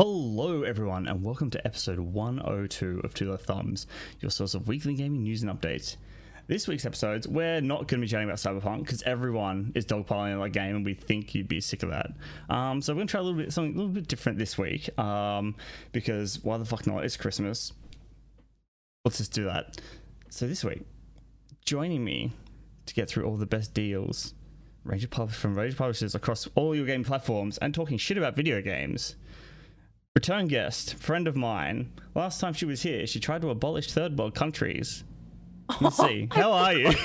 Hello, everyone, and welcome to episode 102 of Two Left Thumbs, your source of weekly gaming news and updates. This week's episodes, we're not going to be chatting about Cyberpunk because everyone is dogpiling that game, and we think you'd be sick of that. Um, so we're going to try a little bit something a little bit different this week, um, because why the fuck not? It's Christmas. Let's just do that. So this week, joining me to get through all the best deals, Ranger Pub- from Ranger Publishers across all your game platforms, and talking shit about video games. Return guest, friend of mine. Last time she was here, she tried to abolish third world countries. Let's see. How are you?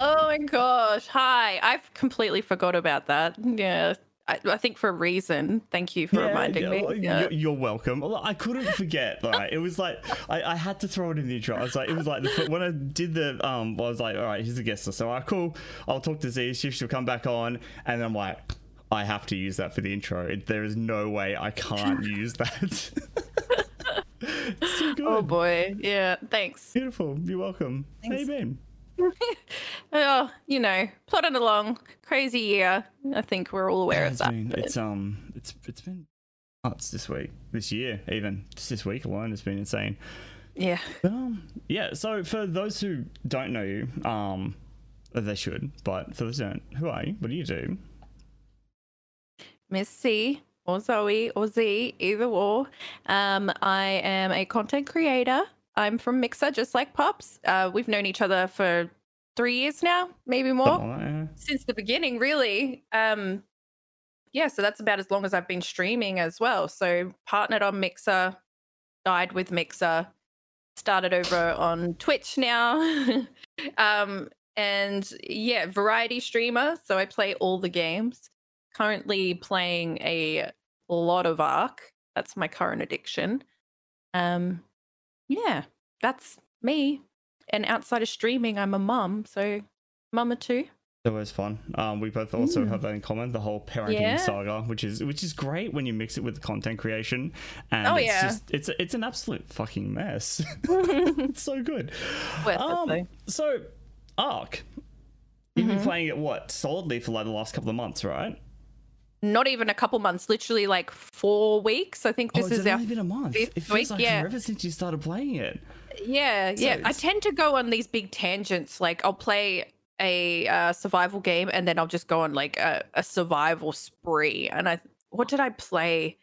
Oh my gosh. Hi. I've completely forgot about that. Yeah. I, I think for a reason. Thank you for reminding yeah, me. well, Yeah. You're, you're welcome. I couldn't forget. Like it was like I, I had to throw it in the intro. I was like, it was like the, when I did the um, I was like, all right, here's a guest. list. So, all right, cool. I'll talk to Z. See she'll come back on. And I'm like, I have to use that for the intro. It, there is no way I can't use that. good. Oh boy. Yeah. Thanks. Beautiful. You're welcome. How you been? Oh, you know, plodding along. Crazy year. I think we're all aware of that. been, it's um, it's it's been nuts this week, this year, even just this week alone has been insane. yeah. But, um, yeah. So for those who don't know you, um, they should. But for those who don't, who are you? What do you do? Miss C or Zoe or Z, either or. Um, I am a content creator. I'm from Mixer, just like Pops. Uh, we've known each other for three years now, maybe more. Since the beginning, really. Um, yeah, so that's about as long as I've been streaming as well. So partnered on Mixer, died with Mixer, started over on Twitch now. um, and yeah, variety streamer. So I play all the games. Currently playing a lot of Ark. That's my current addiction. Um, yeah, that's me. And outside of streaming, I'm a mum. So mama too. It's always fun. Um, we both also Mm. have that in common, the whole parenting Yeah. saga, which is which is great when you mix it with the content creation. And Oh, it's yeah. just it's it's an absolute fucking mess. it's so good. Worth it, Um, though. so Ark. You've been Mhm. playing it what solidly for like the last couple of months, right? Not even a couple months, literally like four weeks. I think this oh, it's is our only been a month. fifth It feels week, like yeah. forever since you started playing it. yeah, So yeah. I tend to go on these big tangents. Like I'll play a uh, survival game and then I'll just go on like a, a survival spree. And I, what did I play?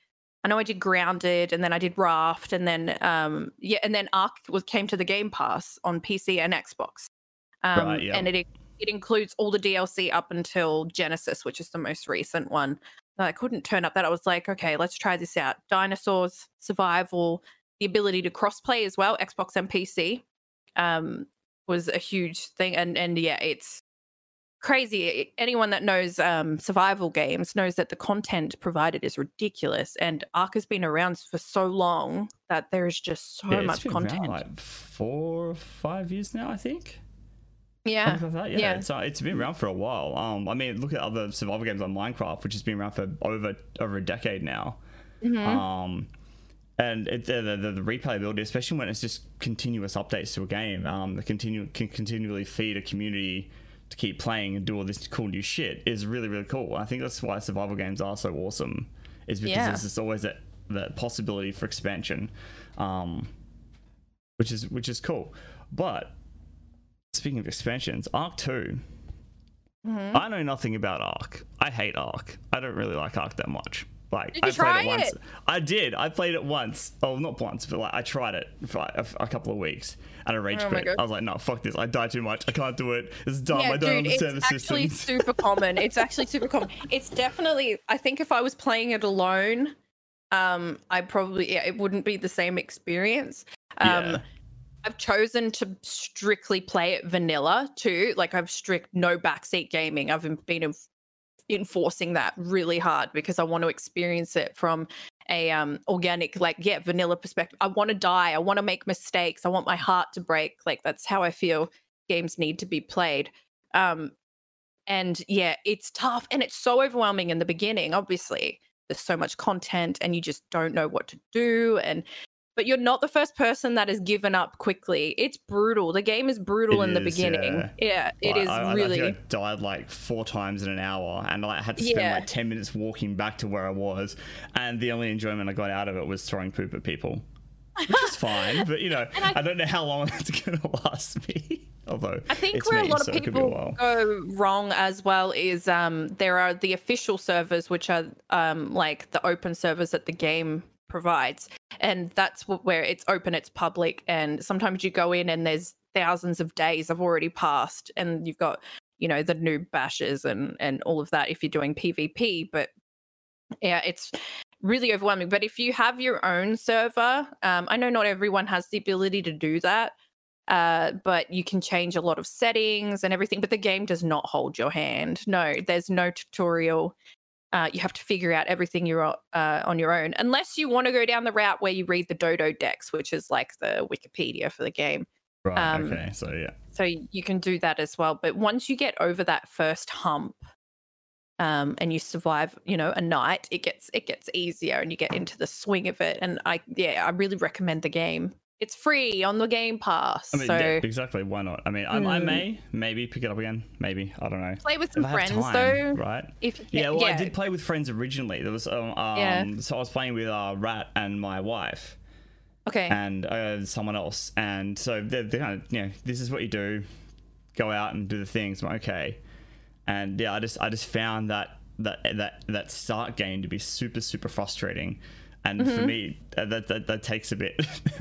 I know I did Grounded and then I did Raft and then um yeah and then Ark was came to the Game Pass on PC and Xbox. Um, Right, yeah. And it it includes all the DLC up until Genesis, which is the most recent one. I couldn't turn up that. I was like, okay, let's try this out. Dinosaurs, survival, the ability to crossplay as well, Xbox and PC, um, was a huge thing. And and yeah, it's crazy. Anyone that knows um, survival games knows that the content provided is ridiculous. And Ark has been around for so long that there is just so yeah, it's much been content. like four or five years now, I think. Yeah, like. Yeah, yeah. It's, uh, it's been around for a while. Um, I mean, look at other survival games like Minecraft, which has been around for over over a decade now. Mhm. Um, and it, the, the, the replayability, especially when it's just continuous updates to a game, um, that continue can continually feed a community to keep playing and do all this cool new shit is really really cool. I think that's why survival games are so awesome, is because Yeah. there's just always that that possibility for expansion, um, which is which is cool. But speaking of expansions, Ark Two. Mhm. I know nothing about Ark. I hate Ark. I don't really like Ark that much. Like I played it once. it? I did. I played it once. Oh, not once, but like I tried it for like a, a couple of weeks and I rage Oh quit. I was like, no, fuck this. I die too much. I can't do it. It's dumb. Yeah, I don't dude, it's understand the actually super common. It's actually super common. It's definitely. I think if I was playing it alone, um, I probably yeah, it wouldn't be the same experience. Um, Yeah. I've chosen to strictly play it vanilla too. Like I've strict no backseat gaming. I've been enf- enforcing that really hard because I want to experience it from a um organic like yeah vanilla perspective. I want to die. I want to make mistakes. I want my heart to break. Like that's how I feel games need to be played. Um and yeah, it's tough and it's so overwhelming in the beginning. Obviously, there's so much content and you just don't know what to do and but you're not the first person that has given up quickly. It's brutal. The game is brutal It in the beginning. yeah. Yeah, it Like, is I, I- I really. think I died like four times in an hour, and I had to spend Yeah. like ten minutes walking back to where I was. And the only enjoyment I got out of it was throwing poop at people, which is fine. But you know, I, I- don't know how long it's gonna last me. Although I think where me, a lot so of it could be a people go wrong as well is um, there are the official servers, which are um, like the open servers that the game provides, and that's where it's open, it's public, and sometimes you go in and there's thousands of days have already passed, and you've got you know the noob bashes and and all of that if you're doing PvP, but yeah, it's really overwhelming. But if you have your own server, um, I know not everyone has the ability to do that uh, but you can change a lot of settings and everything. But the game does not hold your hand. No, there's no tutorial. Uh, you have to figure out everything you're uh, on your own, unless you want to go down the route where you read the Dododex, which is like the Wikipedia for the game. Right. um, okay. So yeah. So you can do that as well. But once you get over that first hump, um, and you survive, you know, a night, it gets it gets easier, and you get into the swing of it. And I, yeah, I really recommend the game. It's free on the Game Pass, I mean, so yeah, exactly. Why not? I mean, I, I Hmm. may, maybe pick it up again. Maybe I don't know. play with some friends time, though. right? If Yeah, well, I did play with friends originally. There was um, um Yeah. so I was playing with uh, Rat and my wife Okay. and uh, someone else, and so they're, they're kind of you know this is what you do, go out and do the things. Like, okay, and yeah, I just I just found that that that that start game to be super super frustrating, and for me that, that that takes a bit.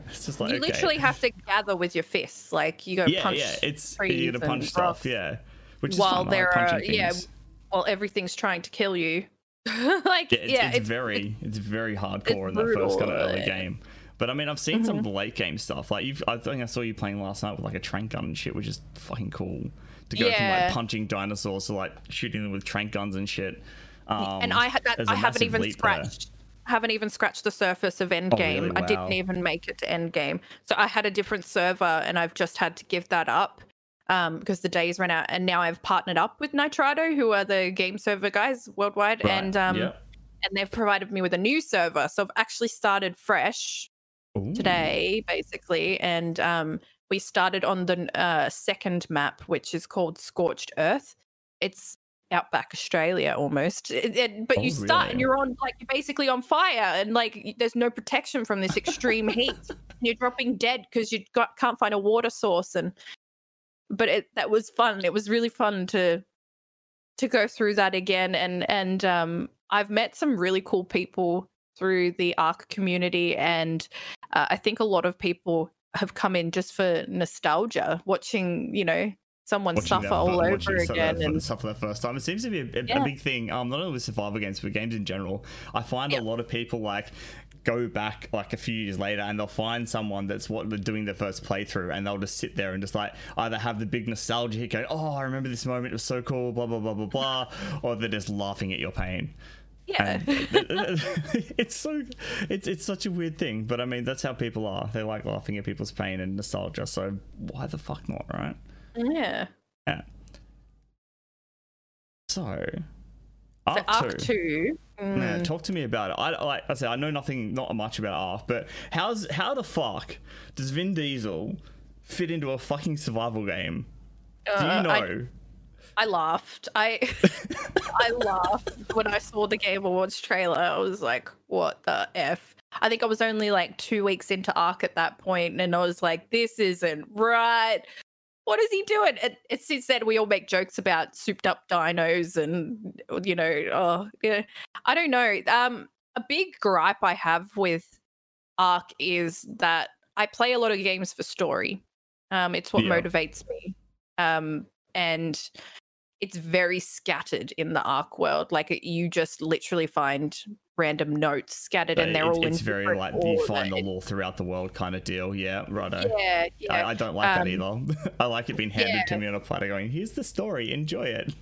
it's just like Mm-hmm. you okay. literally have to gather with your fists, like you go yeah punch yeah it's trees you gotta punch stuff yeah, which is while. There like are yeah, while everything's trying to kill you. like Yeah, it's, yeah, it's, very it's very hardcore in that brutal, first kind of early game. But I mean, I've seen some Mm-hmm. late game stuff. Like you've, I think I saw you playing last night with like a trank gun and shit, which is fucking cool. To go from like punching dinosaurs to like shooting them with trank guns and shit. Um, and I had that. I haven't even leap there. Haven't even scratched the surface of Endgame. Oh, really? I didn't even make it to Endgame. So I had a different server, and I've just had to give that up um, because the days ran out. And now I've partnered up with Nitrado, who are the game server guys worldwide, Right, and um, yeah. and they've provided me with a new server. So I've actually started fresh Ooh. today, basically, and um, we started on the uh, second map, which is called Scorched Earth. It's outback Australia almost, It- it- but Oh, you start and you're on like you're basically on fire, and like there's no protection from this extreme heat. You're dropping dead because you got can't find a water source, and but it that was fun. It was really fun to to go through that again, and and um, I've met some really cool people through the Ark community, and uh, I think a lot of people have come in just for nostalgia, watching you know someone Watching suffer that- all over again, and suffer the first time. It seems to be a, a- a Yeah. big thing. Um, not only with survival games, but games in general. I find Yeah. a lot of people like go back like a few years later and they'll find someone that's what they're doing their first playthrough and they'll just sit there and just like either have the big nostalgia hit going oh i remember this moment it was so cool blah blah blah blah blah or they're just laughing at your pain yeah, it's so it's it's such a weird thing but i mean that's how people are they like laughing at people's pain and nostalgia so why the fuck not right yeah. yeah so So Ark Ark 2. Two. Yeah, mm, talk to me about it. I like I say I know nothing, not much about Ark, but how's how the fuck does Vin Diesel fit into a fucking survival game? Do you uh, know? I- I laughed. I I laughed when I saw the Game Awards trailer. I was like, "What the f?" I think I was only like two weeks into Ark at that point, and I was like, "This isn't right." What is he doing? It, it since then we all make jokes about souped up dinos, and you know, oh yeah, I don't know. Um, a big gripe I have with Ark is that I play a lot of games for story. Um, it's what Yeah. motivates me. Um, and it's very scattered in the ark world like you just literally find random notes scattered But and they're it's, all it's very like you find the lore throughout the world kind of deal. Yeah, righto. yeah yeah I, I don't like that Um, either. I like it being handed to me on a platter, going, "Here's the story, enjoy it."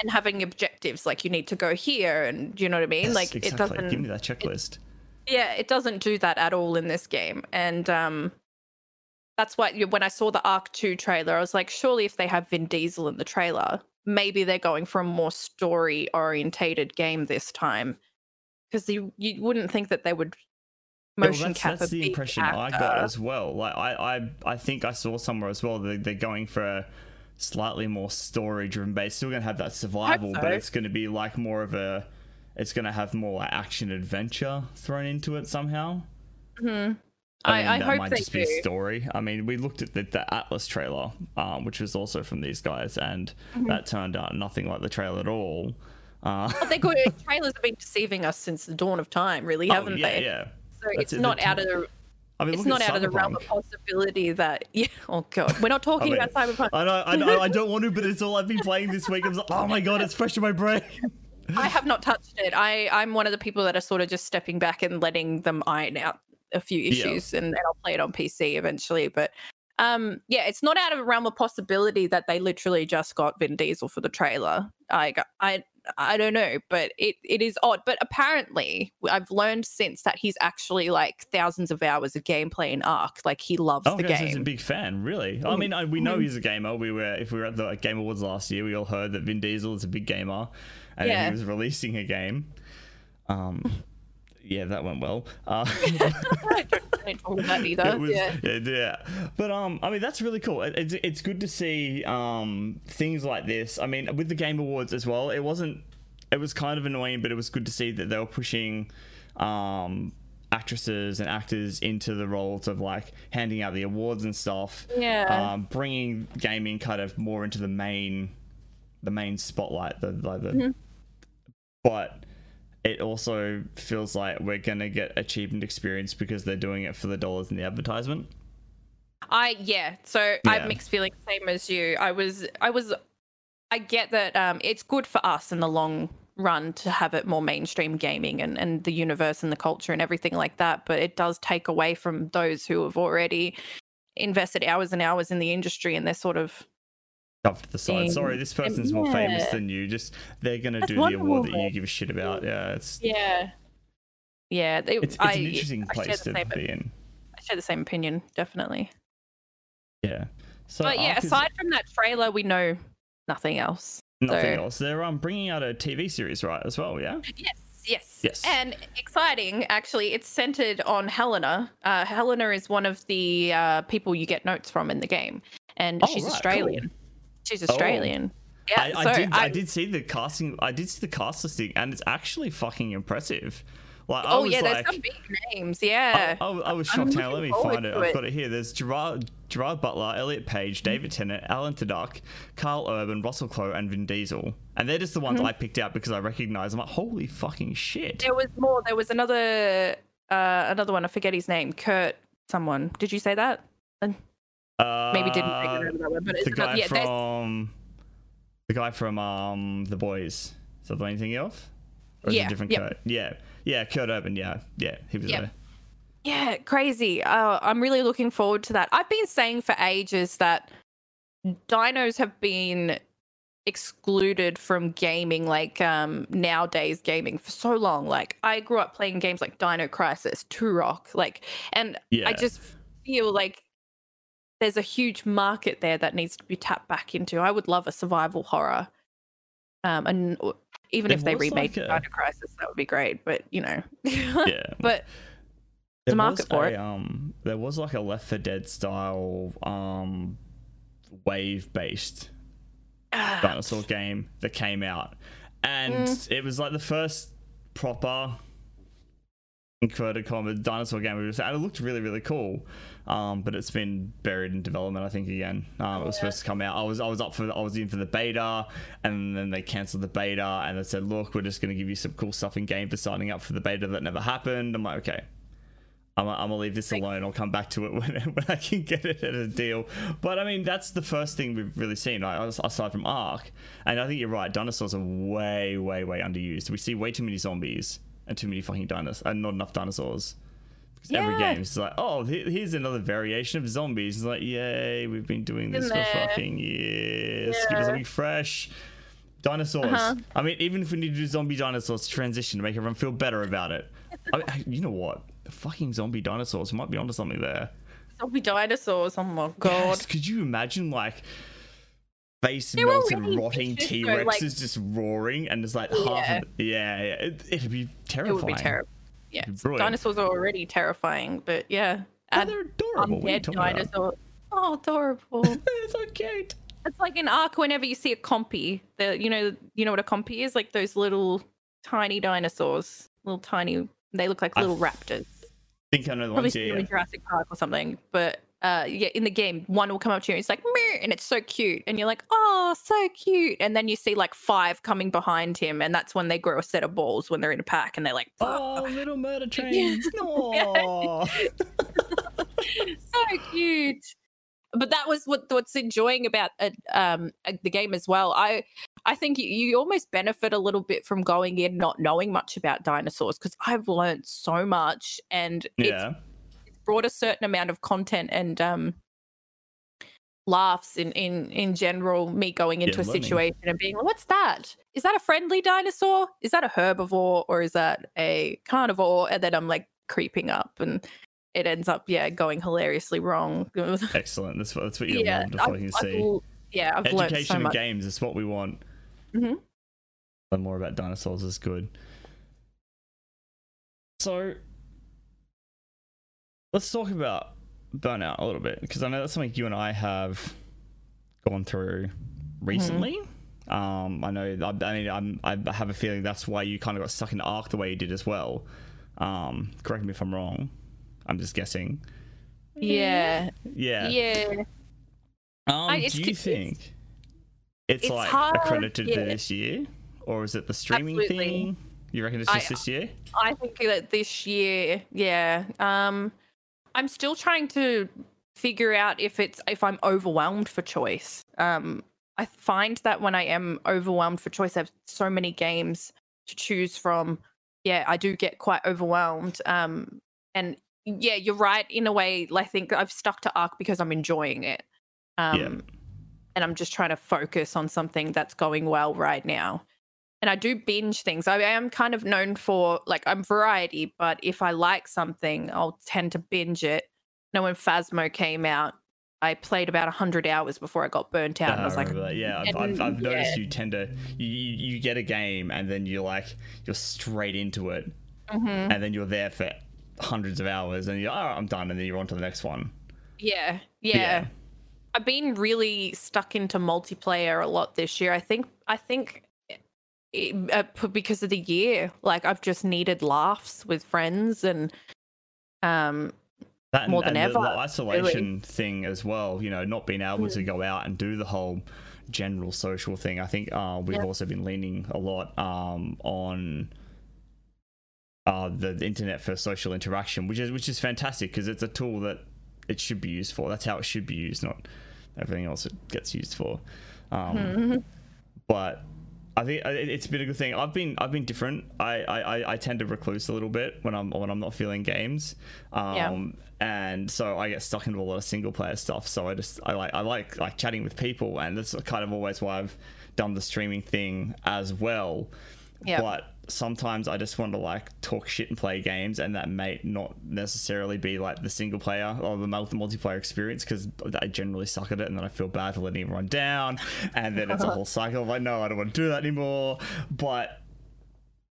and having objectives like you need to go here and do you know what i mean Yes, like it doesn't give me that checklist. yeah it doesn't do that at all in this game and um that's why when i saw the ark 2 trailer i was like surely if they have vin diesel in the trailer maybe they're going for a more story orientated game this time because you you wouldn't think that they would motion well, that's, cap that's the impression I got as well. Like I, I, I think I saw somewhere as well that they're going for a slightly more story driven base. Still gonna have that survival, so. but it's gonna be like more of a. It's gonna have more like action adventure thrown into it somehow. Mhm. I, I- mean, I that hope might just be a story. I mean, we looked at the, the Atlas trailer, um, which was also from these guys, and Mm-hmm. that turned out nothing like the trailer at all. Uh, But they got trailers have been deceiving us since the dawn of time, really, oh, haven't yeah, they? yeah. So That's it's it, not out of the I mean, it's not out of the realm of possibility that yeah. Oh god, we're not talking I mean, about cyberpunk. I know, I know, I don't want to, but it's all I've been playing this week. I'm like, oh my god, it's fresh in my brain. I have not touched it. I I'm one of the people that are sort of just stepping back and letting them iron out a few Yeah. issues, and, and I'll play it on PC eventually. But um, yeah, it's not out of the realm of possibility that they literally just got Vin Diesel for the trailer. I I I don't know, but it it is odd. But apparently, I've learned since that he's actually like thousands of hours of gameplay in Ark. Like he loves Oh, the so he's a big fan, really. I mean, I, we know he's a gamer. We were, if we were at the Game Awards last year, we all heard that Vin Diesel is a big gamer, and Yeah. he was releasing a game. Um, yeah, that went well. Uh, don't, I talk about that either. it was, yeah. yeah. yeah, But um, I mean, that's really cool. It, it's it's good to see um things like this. I mean, with the Game Awards as well, it wasn't. It was kind of annoying, but it was good to see that they were pushing um actresses and actors into the roles of like handing out the awards and stuff. Yeah. Um, bringing gaming kind of more into the main, the main spotlight. The like the, Mm-hmm. but it also feels like we're gonna get achievement experience because they're doing it for the dollars in the advertisement. I yeah. So I Yeah. have mixed feelings, same as you. I was I was I get that um it's good for us in the long run to have it more mainstream gaming and, and the universe and the culture and everything like that, but it does take away from those who have already invested hours and hours in the industry and they're sort of Shoved to the side. Thing. Sorry, this person's more famous than you. Just they're gonna That's do the award that you give a shit about. Yeah, it's yeah. Yeah, they, it's, it's I, an interesting I place to same, be in. I share the same opinion, definitely. Yeah. So But yeah, Ark is aside from that trailer, we know nothing else. nothing so- else. They're um bringing out a TV series, right? As well. Yeah. Yes, yes, Yes. And exciting, actually, it's centered on Helena. Uh, Helena is one of the uh, people you get notes from in the game, and Oh, she's right, cool. Australian. She's Australian. Yeah, I, I so did. I, did see the casting. I did see the cast listing, and it's actually fucking impressive. Like, I Oh was yeah, like, there's some big names. Yeah. I, I, I was shocked. Now let me find it. to I've got it here. There's Gerard, Gerard Butler, Elliot Page, David Tennant, Alan Tudyk, Karl Urban, Russell Crowe, and Vin Diesel. And they're just the ones Mm-hmm. I picked out because I recognize. I'm like, holy fucking shit. There was more. There was another, uh, another one. I forget his name. Kurt. Someone. Did you say that? Maybe didn't Uh, figure out that one, but it's the guy another, yeah, from the guy from um the boys. Is that the you thinking of? Or Yeah, a different yep. Kurt? Yeah, yeah, Kurt Urban. Yeah, yeah, he was Yep. there. Yeah, crazy. Uh, I'm really looking forward to that. I've been saying for ages that dinos have been excluded from gaming, like um, nowadays gaming, for so long. Like I grew up playing games like Dino Crisis, Turok, like, and Yeah. I just feel like there's a huge market there that needs to be tapped back into. I would love a survival horror, um, and even There if they remade like a- Dino Crisis, that would be great. But you know, Yeah, but There a market for a, it. Um, there was like a Left 4 Dead style um wave based dinosaur game that came out, and Mm. it was like the first proper inverted commas dinosaur game we've and it looked really really cool. Um, but it's been buried in development, I think again. Um, it was supposed to come out. I was I was up for I was in for the beta, and then they cancelled the beta, and they said, "Look, we're just going to give you some cool stuff in game for signing up for the beta that never happened." I'm like, okay. I'm, I'm gonna leave this alone. I'll come back to it when, when I can get it at a deal. But I mean, that's the first thing we've really seen, like, aside from Ark. And I think you're right. Dinosaurs are way, way, way underused. We see way too many zombies and too many fucking dinosaurs, and not enough dinosaurs. Because every game is like, oh, here's another variation of zombies. It's like, yay, we've been doing this for fucking years. Give us Yeah. something fresh. Dinosaurs. Uh-huh. I mean, even if we need to do zombie dinosaurs to transition to make everyone feel better about it. I mean, you know what? The fucking zombie dinosaurs might be onto something there. zombie dinosaurs. Oh my god. Yes, could you imagine like face They're melted already rotting T Rexes like- just roaring and it's like half Yeah. of yeah, yeah. It, it'd be terrifying. It would be terrible. Yeah, dinosaurs are already terrifying, but yeah, Oh, add they're adorable. What are you undead talking about? dinosaur. Oh, adorable! They're so cute. it's like an Ark. Whenever you see a compy, the you know you know what a compy is, like those little tiny dinosaurs, little tiny. They look like little th- raptors. think I know the Probably ones. Yeah, yeah. Jurassic Park or something. But uh, yeah, in the game, one will come up to you and it's like, and it's so cute, and you're like, oh, so cute. And then you see like five coming behind him, and that's when they grow a set of balls when they're in a pack, and they're like, Oh, little murder trains. So cute. But that was what what's enjoying about uh, um uh, the game as well. I I think you, you almost benefit a little bit from going in not knowing much about dinosaurs because I've learned so much and it's yeah. Brought a certain amount of content and um laughs in in in general me going into a learning. situation and being like what's that is that a friendly dinosaur is that a herbivore or is that a carnivore and then i'm like creeping up and it ends up yeah going hilariously wrong Excellent. That's what, that's what you yeah love to I've- fucking I've see. yeah i've Education so and games is what we want. Mhm. Learn more about dinosaurs is good. So let's talk about burnout a little bit because I know that's something you and I have gone through recently. Um, I know. I, I mean, I'm, I have a feeling that's why you kind of got stuck in ark the way you did as well. Um, correct me if I'm wrong. I'm just guessing. yeah Yeah. yeah Um, I- do you think it's, it's like hard, accredited yeah. to this year, or is it the streaming Absolutely. thing? You reckon it's I- just this year? I think that this year, yeah. Um I'm still trying to figure out if it's if I'm overwhelmed for choice. Um I find that when I am overwhelmed for choice, I have so many games to choose from. Yeah, I do get quite overwhelmed. Um and yeah, you're right in a way. I think I've stuck to Ark because I'm enjoying it. Um Yeah. and I'm just trying to focus on something that's going well right now and I do binge things. I am kind of known for like I'm variety, but if I like something, I'll tend to binge it. Now, when Phasmo came out, I played about hundred hours before I got burnt out, and I was like, that. yeah, I've, I've, I've noticed yeah. you tend to you, you you get a game and then you're like you're straight into it, "Mhm, and then you're there for hundreds of hours, and you're right, I'm done, and then you're on to the next one. yeah, yeah, I've been really stuck into multiplayer a lot this year. I think I think it, uh, because of the year, like I've just needed laughs with friends and um That and, More than and ever, the, isolation thing as well. You know, not being able Mm. to go out and do the whole general social thing. I think uh, we've Yeah. also been leaning a lot um, on uh, the, internet for social interaction, which is which is fantastic because it's a tool that it should be used for. That's how it should be used, not everything else it gets used for. Um, mhm. but I think it- it's been a good thing. I've been I've been different. I, I, I- I tend to recluse a little bit when I'm when I'm not feeling games, um, Yeah. and so I get stuck into a lot of single player stuff. So I just I like I like like chatting with people, and that's kind of always why I've done the streaming thing as well. Yeah. But sometimes I just want to like talk shit and play games, and that may not necessarily be like the single player or the multi- multiplayer experience because I generally suck at it, and then I feel bad for letting everyone down, and then it's a whole cycle of like, no, I don't want to do that anymore. But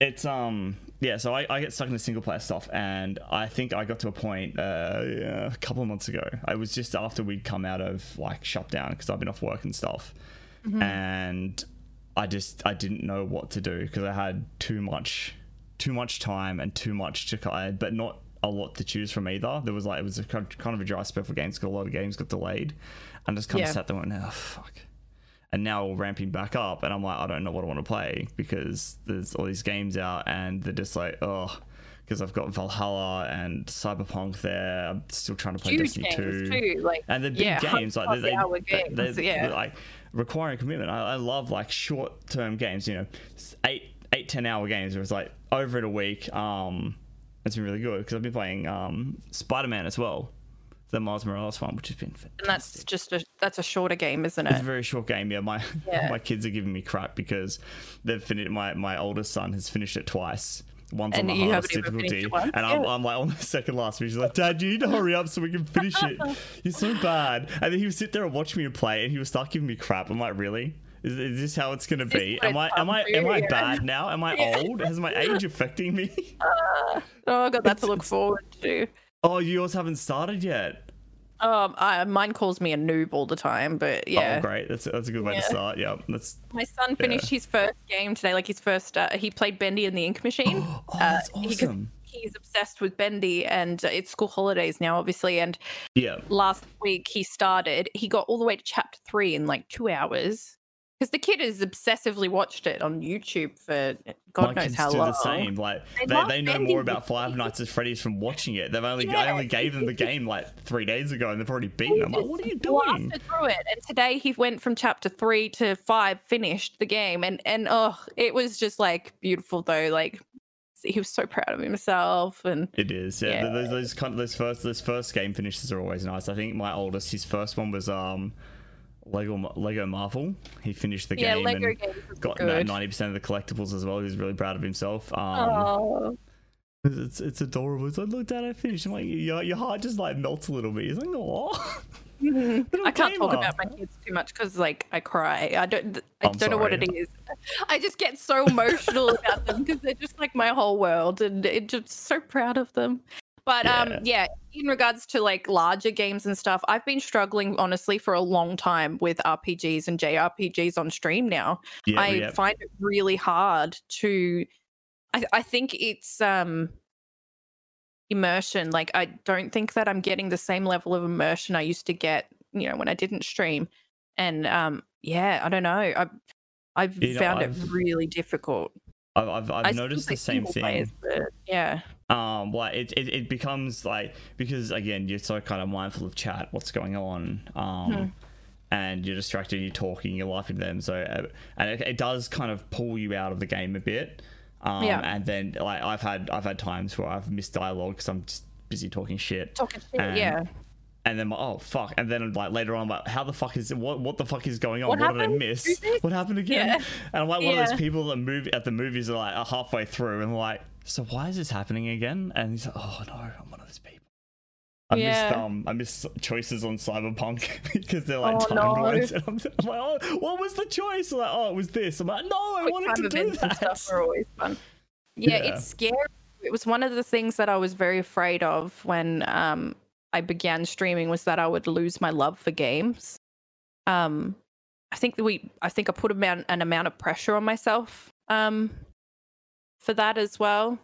it's um yeah, so I, I get stuck in the single player stuff, and I think I got to a point uh, yeah, a couple of months ago. I was just after we'd come out of like shutdown because I've been off work and stuff, and I just I didn't know what to do because I had too much too much time and too much to but not a lot to choose from either. There was like it was a kind of a dry spell for games because a lot of games got delayed, and just kind Yeah. of sat there and went, oh fuck. And now we're ramping back up, and I'm like, I don't know what I want to play because there's all these games out, and they're just like, oh, because I've got Valhalla and Cyberpunk there. I'm still trying to play huge Destiny 2 too. Like and the big yeah, games like they, 100 hour they, games, they, yeah. like requiring commitment I, I love like short term games you know eight eight ten hour games where it's like over in a week um it's been really good because i've been playing um spider-man as well the miles morales one which has been fantastic. and that's just a that's a shorter game, isn't it? It's a very short game. Yeah, my Yeah. my kids are giving me crap because they've finished. My my oldest son has finished it twice. One's And on the you hardest haven't even finished difficulty, and I'm, Yeah. I'm like on the second last. She's like, "Dad, you need to hurry up so we can finish it. You're so bad." And then he would sit there and watch me play, and he would start giving me crap. I'm like, "Really? Is, is this how it's gonna be? Am I am I am I bad now? Am I Yeah. old? Has my age affecting me? oh, I got that to look forward to. Oh, yours haven't started yet. Um, I, mine calls me a noob all the time, but yeah. Oh, great. That's that's a good way to start. Yeah, that's. My son finished his first game today, like his first. Uh, he played Bendy and the Ink Machine. Oh, Uh, that's he awesome. He's obsessed with Bendy, and uh, it's school holidays now, obviously. And Yeah. last week he started. He got all the way to chapter three in like two hours because the kid has obsessively watched it on YouTube for God my knows kids how do long. the same. Like They they, they know more about Five Nights at Freddy's from watching it. They've only I only gave them the game like three days ago, and they've already beaten. He. I'm like, what are you doing? through it, and today he went from chapter three to five, finished the game, and and oh, it was just like beautiful though. Like he was so proud of himself, and It is, yeah. Yeah. Those, those those first those first game finishes are always nice. I think my oldest, his first one was um, Lego Lego Marvel. He finished the yeah, game Lego and games got ninety percent of the collectibles as well. He was really proud of himself. Um, it's it's adorable. He's like, look, Dad, I finished. I'm like, your, your heart just like melts a little bit. He's like, oh. I can't talk about my kids too much because like I cry. I don't. I I'm don't know what it is. I just get so emotional about them because they're just like my whole world, and it just so proud of them. But Yeah. um, yeah. In regards to like larger games and stuff, I've been struggling honestly for a long time with RPGs and JRPGs on stream now. Yeah, I yeah. find it really hard to. I, I think it's um immersion. Like I don't think that I'm getting the same level of immersion I used to get, you know, when I didn't stream. And um, yeah, I don't know. I I've You know, found I've- it really difficult. I've I've, I've noticed the same thing. players, yeah, um like it, it, it becomes like because again you're so kind of mindful of chat what's going on um Hmm. and you're distracted you're talking you're laughing to them so uh, and it, it does kind of pull you out of the game a bit um Yeah. and then like i've had i've had times where i've missed dialogue because i'm just busy talking shit talking shit. And yeah, and then oh fuck and then like later on I'm like how the fuck is what what the fuck is going on What what, did i happened? miss what happened again Yeah. and i'm like one of those people that move at the movies are like are halfway through and like so why is this happening again and he's like oh no i'm one of those people I missed Yeah. um I missed choices on Cyberpunk because they're like Oh, timed no. ones. And I'm, I'm like, oh, what was the choice? Like, oh, it was this. I'm like, no, I Quick wanted to do that. stuff are always fun. Yeah, Yeah. it's scary. It was one of the things that I was very afraid of when um I began streaming was that I would lose my love for games. Um I think that we I think I put amount, an amount of pressure on myself um for that as well.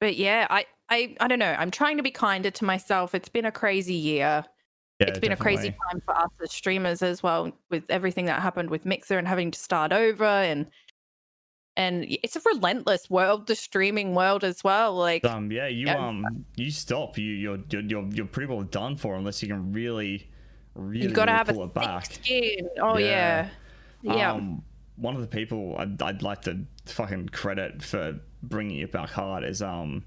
But yeah, I I I don't know. I'm trying to be kinder to myself. It's been a crazy year Yeah, it's been a crazy time for us as streamers as well with everything that happened with mixer and having to start over and and it's a relentless world the streaming world as well like Um, yeah, you Yeah. um, you stop. You you're you're you're, you're pretty well done for unless you can really, really, you've got to really have a pull it thick back. skin oh yeah yeah, Um, one of the people I'd, I'd like to fucking credit for bringing it back hard is um,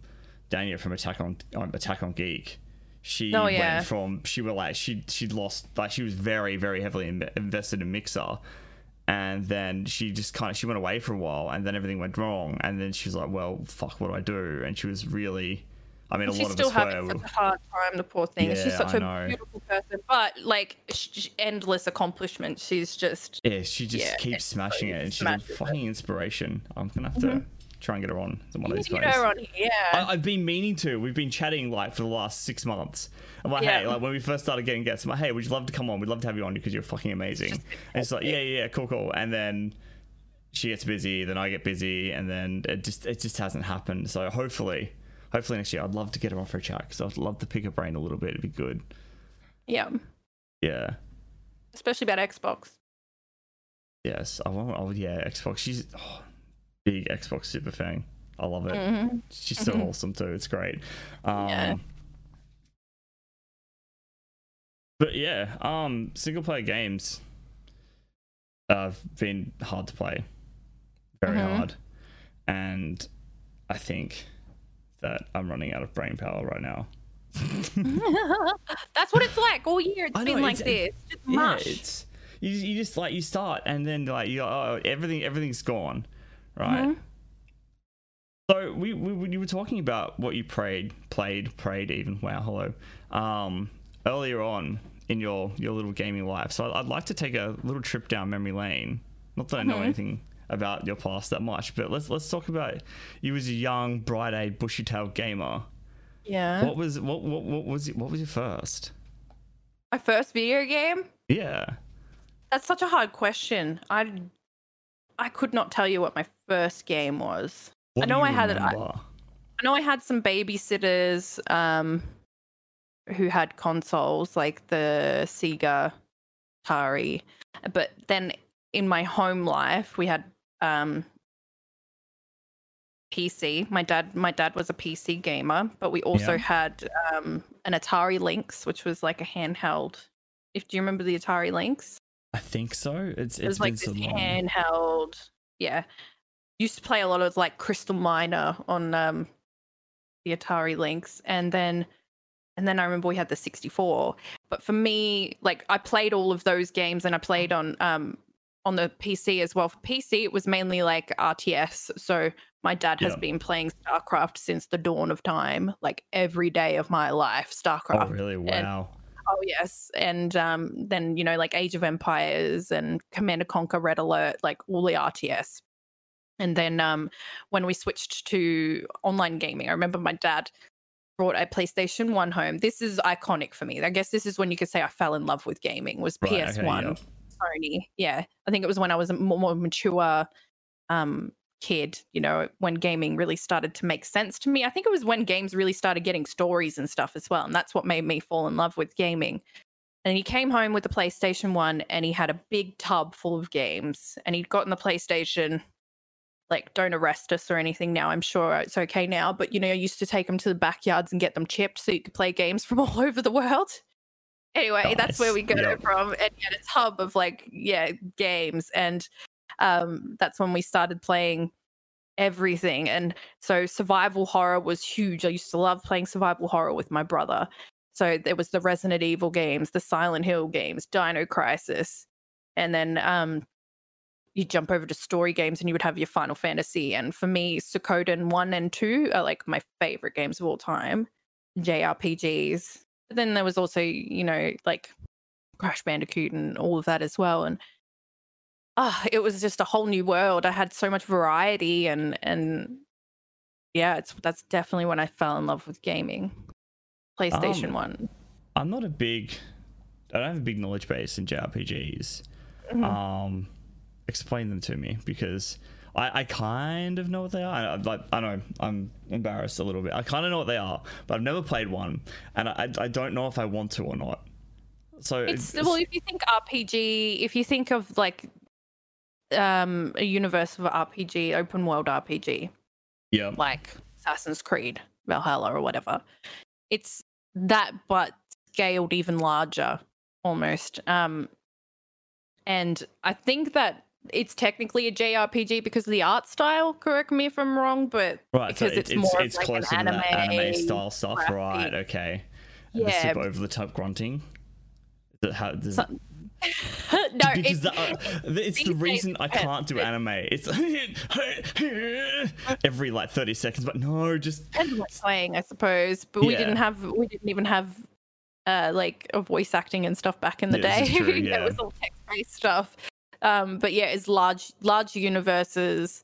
Dania from Attack on um, Attack on Geek. She Oh, yeah. went from she were like she she lost like she was very very heavily in, invested in Mixer, and then she just kind of she went away for a while, and then everything went wrong, and then she was like, well, fuck, what do I do? And she was really, I mean, a she's lot of still having such a hard time the poor thing Yeah, she's such I a know. beautiful person but like endless accomplishments she's just Yeah, she just Yeah, keeps smashing it, and she's a fucking inspiration. I'm gonna have to mm-hmm. try and get her on one of these get days. her on yeah I, I've been meaning to. We've been chatting like for the last six months. I'm like, hey, Yeah. like when we first started getting guests, I'm like, hey, would you love to come on? We'd love to have you on because you're fucking amazing. And it's like, yeah, yeah, yeah, cool, cool. And then she gets busy, then I get busy, and then it just it just hasn't happened. So hopefully, hopefully next year, I'd love to get her on for a chat because I'd love to pick her brain a little bit. It'd be good. yeah Yeah. especially about xbox Yes. I want. Oh yeah, Xbox. She's oh, big Xbox super fan. I love it. Mhm. She's so Mhm. awesome too. It's great. Um, Yeah. But yeah, um, single player games have been hard to play, very Mhm. hard, and I think that I'm running out of brain power right now. that's what it's like all year It's I know, been like it's- this just yeah, mush it's you, you just like you start and then like you oh, everything everything's gone, right? Mhm. So we, we you were talking about what you prayed, played, prayed even. Wow, hello. Um, earlier on in your your little gaming life. So I'd, like to take a little trip down memory lane. Not that I know Mhm. anything about your past that much, but let's let's talk about you as a young, bright-eyed, bushy-tailed gamer. Yeah. What was what what what was what was your first? My first video game? Yeah. That's such a hard question. I I could not tell you what my first game was. What do know I had it- I- I know I had some babysitters um who had consoles like the Sega Atari, but then in my home life we had um PC. My dad my dad was a PC gamer, but we also Yeah. had um an Atari Lynx, which was like a handheld. If do you remember the Atari Lynx? I think so. It's It it's was been like so this long. handheld. Yeah. Used to play a lot of like Crystal Miner on um the Atari Lynx and then and then I remember we had the 64. But for me, like I played all of those games and I played on um on the PC as well. For PC, it was mainly like RTS. So my dad has Yeah. been playing StarCraft since the dawn of time, like every day of my life. StarCraft. Oh really? Wow. Oh yes, and um, then you know like Age of Empires and Command and Conquer, Red Alert, like all the RTS. And then um, when we switched to online gaming, I remember my dad brought a PlayStation One home. This is iconic for me. I guess this is when you could say I fell in love with gaming. Was Right, PS okay, One, yeah. Sony. Yeah, I think it was when I was a more, mature um, kid. You know, when gaming really started to make sense to me. I think it was when games really started getting stories and stuff as well, and that's what made me fall in love with gaming. And he came home with the PlayStation One, and he had a big tub full of games, and he'd gotten the PlayStation. Like, don't arrest us or anything now. I'm sure it's okay now, but you know, I used to take them to the backyards and get them chipped so you could play games from all over the world. Anyway, that's where we got it from. And had a tub of like, yeah, games. And um, that's when we started playing everything. And so survival horror was huge. I used to love playing survival horror with my brother. So there was the Resident Evil games, the Silent Hill games, Dino Crisis, and then um, you jump over to story games and you would have your Final Fantasy. And for me, Suikoden one and two are like my favorite games of all time, JRPGs. But then there was also, you know, like Crash Bandicoot and all of that as well. And ah, it was just a whole new world. I had so much variety and and yeah, it's that's definitely when I fell in love with gaming. PlayStation Um, One. I'm not a big. I don't have a big knowledge base in JRPGs. Mhm. Um, explain them to me because I, I kind of know what they are. I, like I know I'm embarrassed a little bit. I kind of know what they are, but I've never played one, and I, I don't know if I want to or not. So It's well, if you think RPG, if you think of like um a universe of RPG, open world RPG, yeah, like Assassin's Creed, Valhalla, or whatever, it's that but scaled even larger, almost. Um, and I think that it's technically a JRPG because of the art style. Correct me if I'm wrong, but right. So because it, it's it's more it's like an closer to that anime anime style stuff, graphic. right? Okay. And the yeah, super over the top grunting. How does So- no, because it's, the, uh, it's the reason I can't do anime. It's every like thirty seconds, but no, just playing, I suppose. But we didn't have, we didn't even have, uh, like a voice acting and stuff back in the Yeah, day. this is it yeah. was all text based stuff. Um, but yeah, it's large, large universes.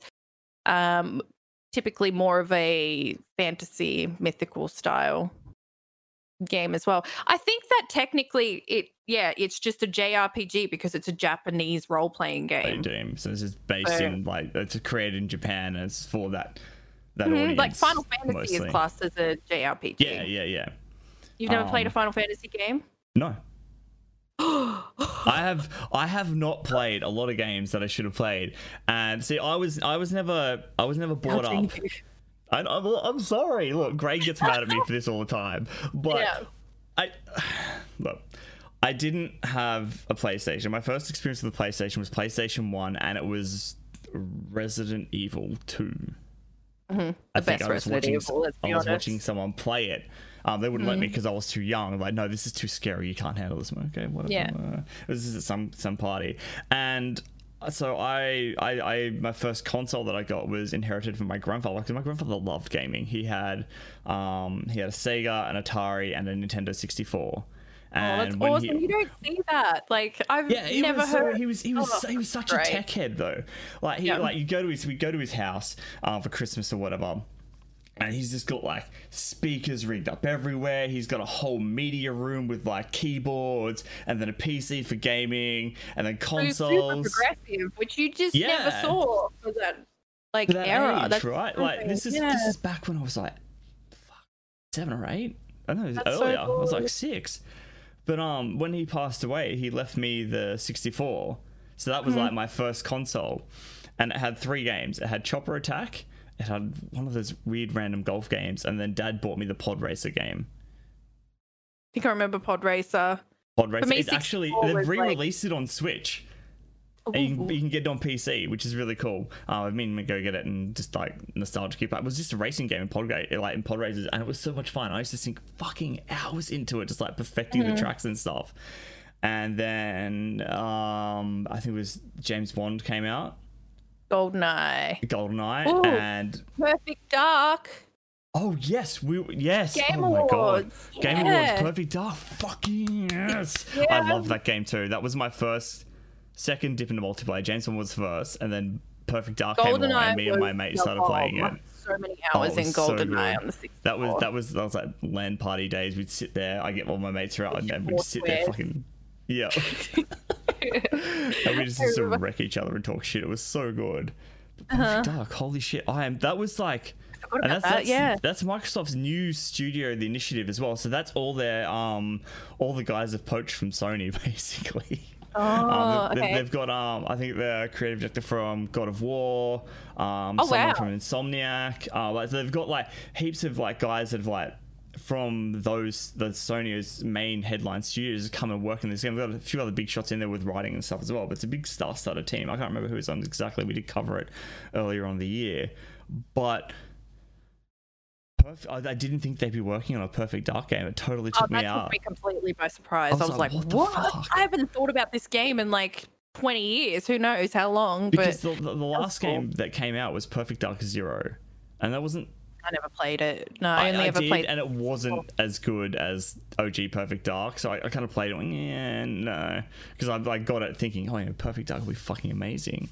Um, typically more of a fantasy, mythical style game as well. I think that technically it, yeah, it's just a JRPG because it's a Japanese role playing playing game. So is based So- in like it's created in Japan and it's for that that Mhm, audience. Like Final Fantasy mostly. is classed as a JRPG. Yeah, yeah, yeah. You've never played a Um, Final Fantasy game? No. I have I have not played a lot of games that I should have played, and see, I was I was never I was never brought up. I, I'm, I'm sorry. Look, Greg gets mad at me for this all the time, but Yeah. I look. I didn't have a PlayStation. My first experience with the PlayStation was PlayStation One, and it was Resident Evil Two. Mhm. I The think best I was Resident watching. Evil, I was watching someone play it. Um, they wouldn't let me because I was too young. Like, no, this is too scary. You can't handle this. I'm Okay, whatever. Yeah. Uh, This is at some some party, and so I, I, I, my first console that I got was inherited from my grandfather because my grandfather loved gaming. He had, um, he had a Sega, an Atari, and a Nintendo 64. Oh, that's awesome. he- You don't see that. Like I've yeah, never was so, heard. he was he was Oh, he was such great. a tech head though. Like he Yeah. like you go to his we go to his house um, for Christmas or whatever. And he's just got like speakers rigged up everywhere. He's got a whole media room with like keyboards and then a PC for gaming and then consoles. progressive, which you just never saw for that like For that era. age, That's right? Like this is this is back when I was like fuck, seven or eight. I don't know, it was That's so earlier. I was like six. But um, when he passed away, he left me the 64. So that was Mm-hmm. like my first console, and it had three games. It had Chopper Attack. It had one of those weird random golf games, and then Dad bought me the Pod Racer game. I think I remember Pod Racer. Pod Racer. me, It's actually they've re-released it on Switch. And you, can- you can get it on PC, which is really cool. Uh, I mean, to go get it and just like nostalgia keep. It was just a racing game in pod like in pod races, and it was so much fun. I used to sink fucking hours into it, just like perfecting Mm-hmm. the tracks and stuff. And then um, I think it was James Bond came out, Goldeneye. GoldenEye, Ooh. and Perfect Dark. oh yes, we yes, oh Game oh my god, Awards. Game Yeah. Awards, Perfect Dark, fucking yes. I love that game too. That was my first, second dip into multiplayer. James Bond was first, and then Perfect Dark came along, Goldeneye. and me and my mate started playing it. So many Oh, hours it in was so Goldeneye on the 64. That was that was that was like LAN party days. We'd sit there. I get all my mates around, and we'd sit there, fucking yeah. and we just used to wreck each other and talk shit. It was so good. Dark, holy shit! I am. That was like. Uh-huh. And that's, that. that's yeah. that's Microsoft's new studio, the initiative as well. So that's all their um all the guys have poached from Sony basically. Oh, Um, they've, okay. they've got um, I think the creative director from God of War, um, Oh, someone wow. from Insomniac. Uh, like so they've got like heaps of like guys that have like from those the Sony's main headline studios come and work in this game. We've got a few other big shots in there with writing and stuff as well. But it's a big star-studded team. I can't remember who it's on exactly. We did cover it earlier on the year, but. I I didn't think they'd be working on a perfect dark game. It totally Oh, took me that out. took me completely by surprise. I I was was, like, like, what what? I haven't thought about this game in like 20 years. Who knows how long? Because but the, the, the last cool. game that came out was Perfect Dark Zero, and that wasn't. I never played it. No, I only ever did, played. and it wasn't as good as OG Perfect Dark. So I, I kind of played it. Went, yeah, no, because I like got it thinking, oh yeah, Perfect Dark will be fucking amazing.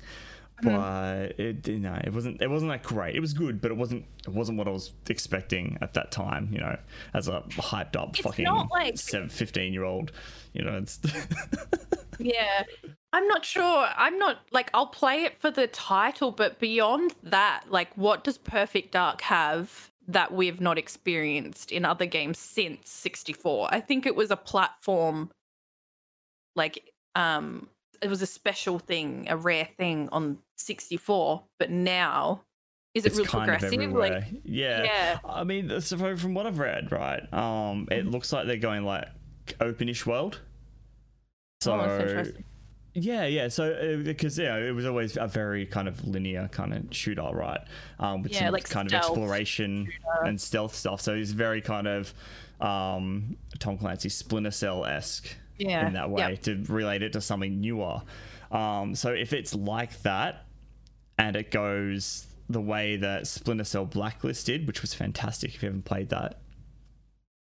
Mm-hmm. But it you know it wasn't it wasn't that great. It was good, but it wasn't it wasn't what I was expecting at that time. You know, as a hyped up It's fucking like- seven, 15 year old. You know, it's Yeah. I'm not sure. I'm not like I'll play it for the title, but beyond that, like what does Perfect Dark have that we've not experienced in other games since 64? I think it was a platform like um it was a special thing, a rare thing on 64, but now is it it's real progressive? Like yeah. yeah. I mean, so from what I've read, right, um, Mm-hmm. it looks like they're going like openish world. So oh, that's interesting. yeah, yeah. So uh, because yeah, it was always a very kind of linear kind of shooter, right? Um, with Yeah, some like kind of exploration and stealth stuff. So it's very kind of um, Tom Clancy Splinter Cell esque Yeah. in that way Yep. to relate it to something newer. Um, so if it's like that and it goes the way that Splinter Cell Blacklist did, which was fantastic if you haven't played that.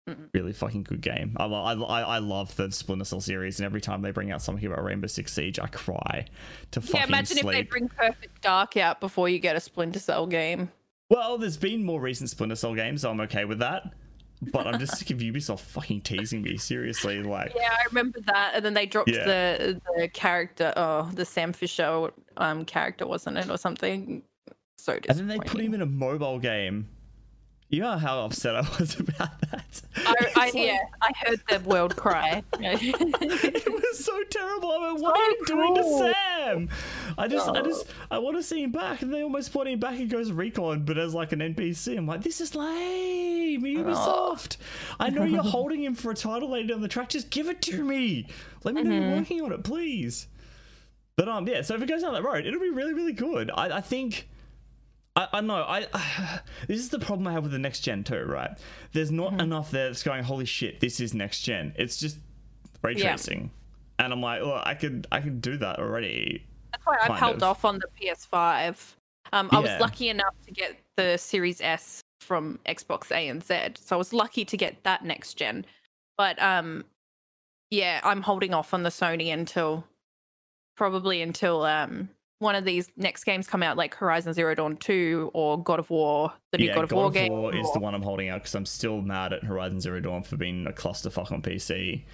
Mm-mm. Really fucking good game. I, I, I, I love the Splinter Cell series, and every time they bring out something about Rainbow Six Siege, I cry to fucking Yeah, imagine if they bring Perfect Dark out before you get a Splinter Cell game. Well, there's been more recent Splinter Cell games, so I'm okay with that. But I'm just sick of Ubisoft fucking teasing me. Seriously, like Yeah, I remember that. And then they dropped Yeah. the the character, oh, the Sam Fisher um character, wasn't it, or something? So and then they put him in a mobile game. You know how upset I was about that. I, I, like- yeah, I heard the world cry. it was so terrible. I'm like, what are you doing to cruel. Sam? I just, I Oh. just, I want to see him back, and they almost put him back and Ghost Recon, but as like an NPC. I'm like, this is lame, Ubisoft. I know you're holding him for a title later down the track. Just give it to me. Let me know you're Mhm. working on it, please. But um, yeah. So if it goes down that road, it'll be really, really good. I, I think. I, I know. I, this is the problem I have with the next gen too, right? There's not Mm-hmm. enough there that's going, holy shit, this is next gen. It's just ray Yeah. tracing, and I'm like, well, I could, I could do that already. That's why I've held of. off on the PS5. Um, I was lucky enough to get the Series S from Xbox ANZ, so I was lucky to get that next gen. But um, yeah, I'm holding off on the Sony until probably until um one of these next games come out, like Horizon Zero Dawn Two or God of War, the new yeah, God of War game. War is the one I'm holding out because I'm still mad at Horizon Zero Dawn for being a clusterfuck on PC.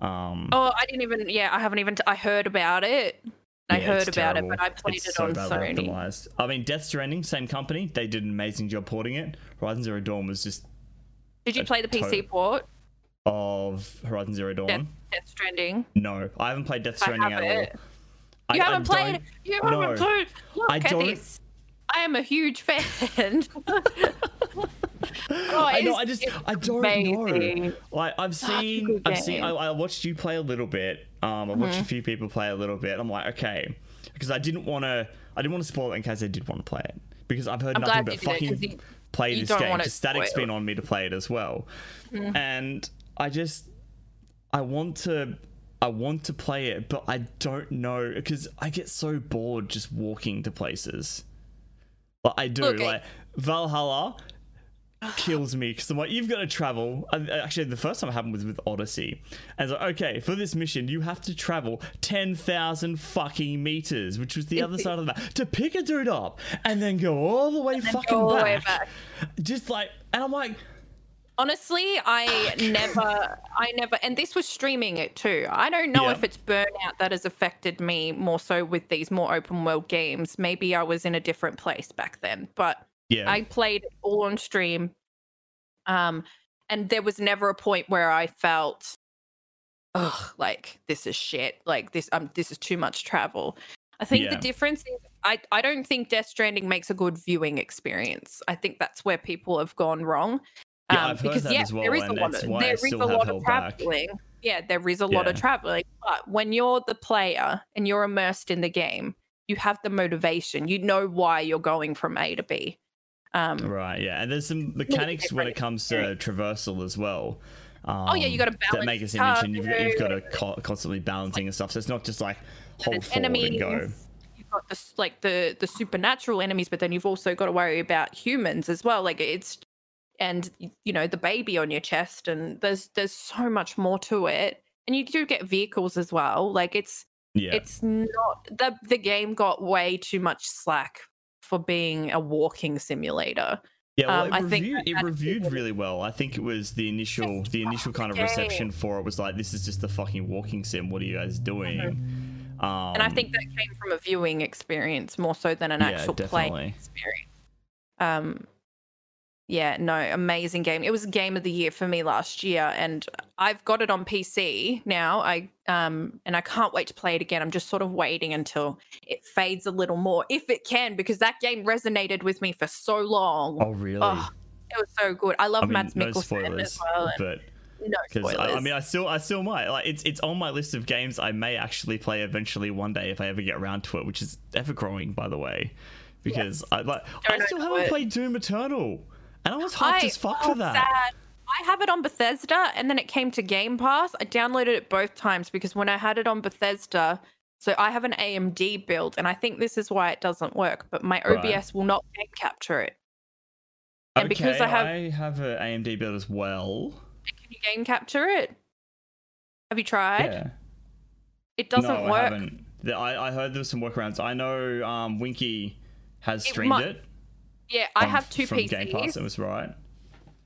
Um, Oh, I didn't even. Yeah, I haven't even. T- I heard about it. I yeah, heard about terrible. it, but I played It's it so on badly Sony. optimized. I mean, Death Stranding, same company, they did an amazing job porting it. Horizon Zero Dawn was just Did you play the PC total- port? of Horizon Zero Dawn. Death, Death Stranding. No, I haven't played Death I Stranding have at it. all. You I- I haven't played. You haven't no. played. Look I at don't- this. I am a huge fan. oh, I know. I just I don't know. Like I've seen, I've seen. I. I watched you play a little bit. Um, I watched Mm-hmm. a few people play a little bit. I'm like, okay, because I didn't want to. I didn't want to spoil it in case they did want to play it because I've heard I'm nothing but fucking you- play you this game. want it Because Static's been on me to play it as well, Mm-hmm. and I just I want to. I want to play it, but I don't know because I get so bored just walking to places. Like I do. I- like Valhalla kills me because I'm like, you've got to travel. Uh, Actually, the first time it happened was with Odyssey, and it's like, okay, for this mission, you have to travel ten thousand fucking meters, which was the other side of the map, to pick a dude up and then go all the way fucking all the way back. Just like, and I'm like, Honestly, I never, I never, and this was streaming it too. I don't know Yeah. if it's burnout that has affected me more so with these more open world games. Maybe I was in a different place back then, but yeah, I played all on stream. Um, and there was never a point where I felt, ugh, like this is shit. Like this, um, this is too much travel. I think the difference is I, I don't think Death Stranding makes a good viewing experience. I think that's where people have gone wrong. Um, I've heard because that yeah, as well, there is a lot of there is a lot of held back. traveling. Yeah, there is a lot of traveling. But when you're the player and you're immersed in the game, you have the motivation. You know why you're going from A to B. Um, right, yeah, and there's some mechanics when it comes to traversal as well. Um, Oh, yeah, you got to balance. That make us imagine you've, you've got to co- constantly balancing and stuff. So it's not just like hold forward and go. You've got this like the the supernatural enemies, but then you've also got to worry about humans as well. Like it's and you know the baby on your chest, and there's there's so much more to it. And you do get vehicles as well. Like it's Yeah, it's not the the game got way too much slack for being a walking simulator. Yeah, well, Um, it, I think reviewed, it reviewed really- well. I think it was the initial the initial kind of reception for it was like, this is just a fucking walking sim. What are you guys doing? Um, Mm-hmm. and I think that came from a viewing experience more so than an Yeah, actual definitely. playing experience. Um, yeah, no, amazing game. It was game of the year for me last year, and I've got it on PC now. I um, and I can't wait to play it again. I'm just sort of waiting until it fades a little more, if it can, because that game resonated with me for so long. oh really? Oh, it was so good. I love I mean, Mads no spoilers, as well. and but No because spoilers. I, I mean, I still I still might like it's it's on my list of games I may actually play eventually one day if I ever get around to it, which is ever growing by the way. Because I like I Don't still haven't it. played Doom Eternal, and I was hyped as fuck for that. sad. I have it on Bethesda, and then it came to Game Pass. I downloaded it both times because when I had it on Bethesda, so I have an AMD build, and I think this is why it doesn't work. But my Right. OBS will not game capture it. and because okay, I have- I have an AMD build as well. Can you game capture it? Have you tried? Yeah. It doesn't no, I work. haven't. I, I heard there was some workarounds. I know um, Winky has It streamed it. Yeah, I have two from Game Pass. PCs. It was right.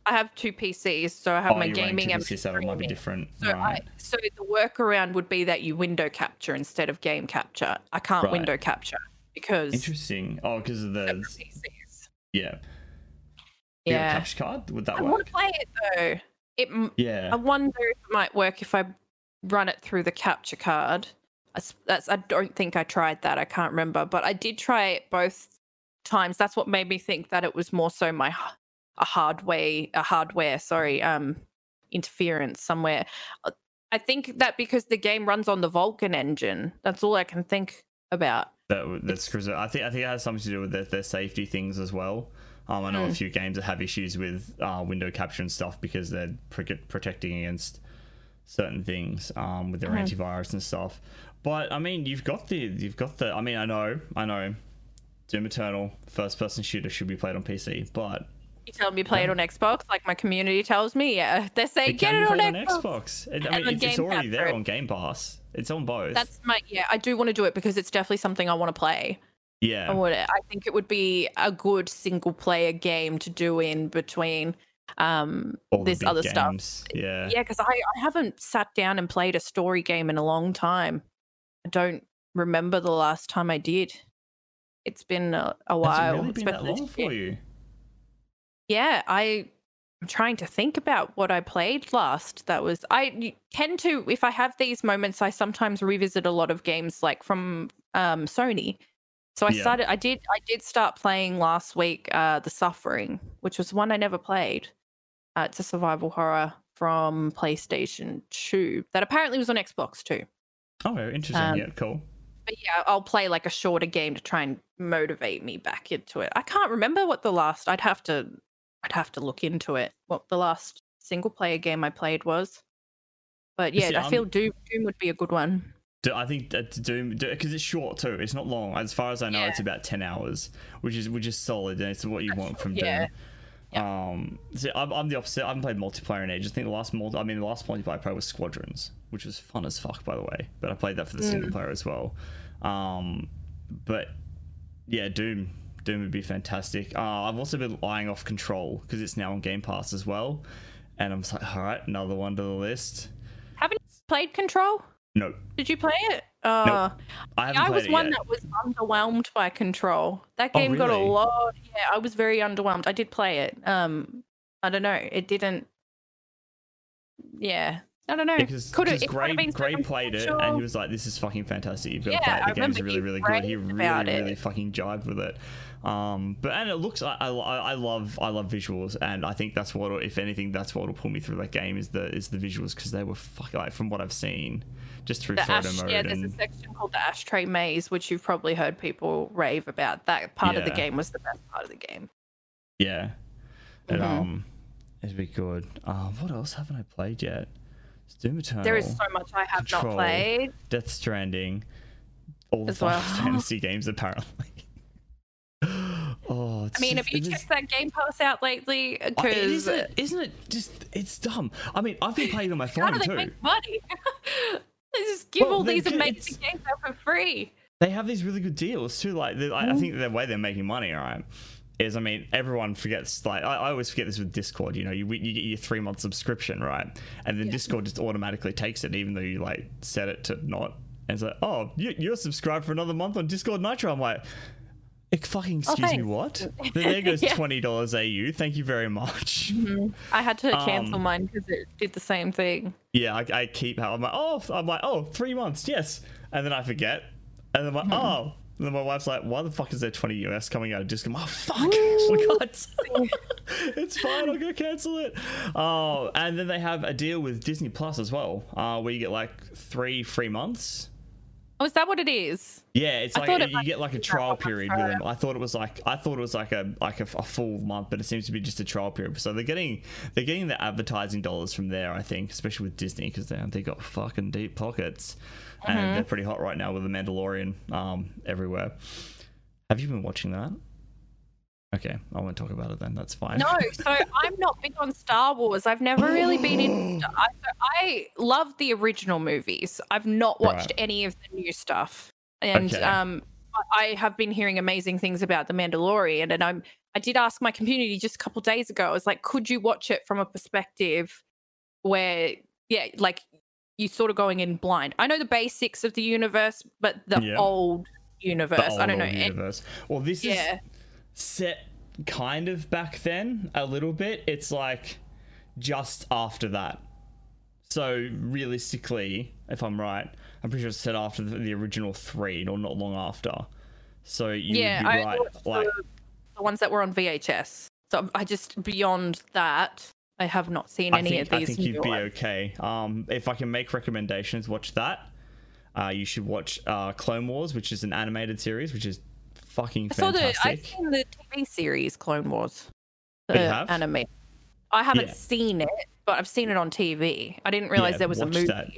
I have two PCs, so I have oh, my gaming two and PCs, so it might be different. So, I, so the workaround would be that you window capture instead of game capture. I can't Right. window capture because Interesting. Oh, because of the PCs. yeah. Yeah, capture card? Would that work? I want to play it though. It. Yeah. I wonder if it might work if I run it through the capture card. That's, that's. I don't think I tried that. I can't remember, but I did try it both times. That's what made me think that it was more so my a hardware a hardware sorry um interference somewhere. Uh, I think that because the game runs on the Vulkan engine, that's all I can think about. That, that's because I think I think it has something to do with their, their safety things as well. Um, I know a Hmm. few games that have issues with uh, window capture and stuff because they're pro- protecting against certain things um, with their Mhm. antivirus and stuff. But I mean, you've got the you've got the. I mean, I know I know, Doom Eternal first person shooter should be played on PC, but You tell me play it on Xbox, like my community tells me? Yeah, they say It get it on Xbox. Xbox. It- I mean, it's, it's already there right? on Game Pass. It's on both. That's my yeah. I do want to do it because it's definitely something I want to play. Yeah, I would. I think it would be a good single player game to do in between um All this other stuff. Yeah. Yeah, because I, I haven't sat down and played a story game in a long time. I don't remember the last time I did. It's been a, a while. it really been that long for you? Yeah, I I'm trying to think about what I played last. That was I tend to if I have these moments, I sometimes revisit a lot of games like from um Sony. So I Yeah. started I did I did start playing last week uh The Suffering, which was one I never played. Uh, it's a survival horror from PlayStation 2 that apparently was on Xbox too. Oh, interesting. Um, yeah, cool. But yeah, I'll play like a shorter game to try and motivate me back into it. I can't remember what the last I'd have to I'd have to look into it. What the last single player game I played was. But yeah, See, I feel Doom Doom would be a good one. I think Doom because it's short too. It's not long. As far as I know, Yeah. it's about ten hours, which is which is solid, and it's what you want from yeah. Doom. Um, see, I'm, I'm the opposite. I haven't played multiplayer in ages. I think the last multi, I mean, the last multiplayer I played was Squadrons, which was fun as fuck, by the way. But I played that for the single Mm. player as well. Um, but yeah, Doom, Doom would be fantastic. Uh, I've also been eyeing off Control because it's now on Game Pass as well, and I'm just like, all right, another one to the list. Haven't you played Control? No, Did you play it? Uh I haven't I was one yet. that was underwhelmed by Control. That Oh, game got a lot. Yeah, I was very underwhelmed. I did play it. Um, I don't know. It didn't. Yeah, I don't know. because it could've Gray, Gray played it and he was like, "This is fucking fantastic. You've got to play it. I The game's remember really, really good." He really, really fucking jived with it. Um, but and it looks, I, I, I love, I love visuals, and I think that's what, if anything, that's what will pull me through that game is the is the visuals because they were fucking like from what I've seen, just through the photo ash, mode yeah, there's a section called the ashtray maze, which you've probably heard people rave about. That part of the game was the best part of the game. yeah, and Mhm. um, it'd be good. Um, what else haven't I played yet? Doom Eternal. There is so much I have Control. not played. Death Stranding, all the well. Fantasy games apparently. oh, it's I mean, just- have you is- checked that Game Pass out lately? It Because isn't, it, isn't it just it's dumb? I mean, I've been playing on my phone how do they too. make money? they just give Well, all these amazing games out for free. They have these really good deals too. Like, they- I I mm. think the way they're making money, all right, is I mean, everyone forgets. Like, I, I always forget this with Discord. You know, you you get your three month subscription, right, and then Discord just automatically takes it, even though you like set it to not. And it's like, oh, you, you're subscribed for another month on Discord Nitro. I'm like. "Eh, Fucking excuse me, what? Then there goes Yeah. twenty dollars AU. Thank you very much. I had to cancel Um, mine because it did the same thing. Yeah, I, I keep how I'm like, oh, I'm like, oh, three months, yes, and then I forget, and then I'm like, oh, and then my wife's like, why the fuck is there 20 US coming out of? I'm like, oh, fuck, forgot. it's fine, I'll go cancel it. Oh, and then they have a deal with Disney Plus as well, uh, where you get like three free months. Oh, is that what it is? Yeah, it's I like it you might get like a trial period with them. I thought it was like I thought it was like a like a, a full month, but it seems to be just a trial period. So they're getting they're getting the advertising dollars from there. I think, especially with Disney, because they they got fucking deep pockets, Mm-hmm. and they're pretty hot right now with the Mandalorian um everywhere. Have you been watching that? Okay, I won't talk about it then. That's fine. No, so I'm not big on Star Wars. I've never really been in. I, I love the original movies. I've not watched Right. any of the new stuff, and Okay. um, I- I have been hearing amazing things about the Mandalorian. And I'm I did ask my community just a couple days ago. I was like, could you watch it from a perspective where, yeah, like you sort of going in blind? I know the basics of the universe, but the Yeah. old universe, The I don't old, know. old universe. Well, this yeah. is set kind of back then a little bit. It's like just after that. So realistically, if I'm right, I'm pretty sure it's set after the, the original three, or not long after. So you yeah, would be I right. Like, the, the ones that were on VHS. So I just beyond that, I have not seen I any think, of these. I think you'd be okay. Um, if I can make recommendations, watch that. Uh, you should watch uh, Clone Wars, which is an animated series, which is fucking I saw the. fantastic. I've seen the TV series Clone Wars. Oh, you The have? anime. I haven't Yeah. seen it, but I've seen it on TV. I didn't realize Yeah, there was a movie. that.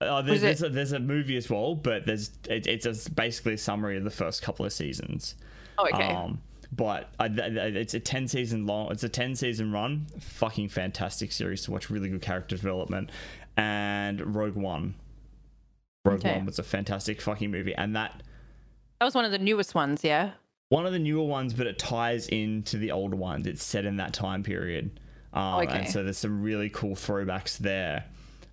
Uh, there's, there's, a, there's a movie as well, but there's it, it's a, basically a summary of the first couple of seasons. Oh, okay. Um, but I, it's a 10 season long it's a 10 season run fucking fantastic series to watch really good character development and rogue one rogue Okay. one was a fantastic fucking movie and that That was one of the newest ones, yeah. one of the newer ones but it ties into the older ones it's set in that time period um, Okay. and so there's some really cool throwbacks there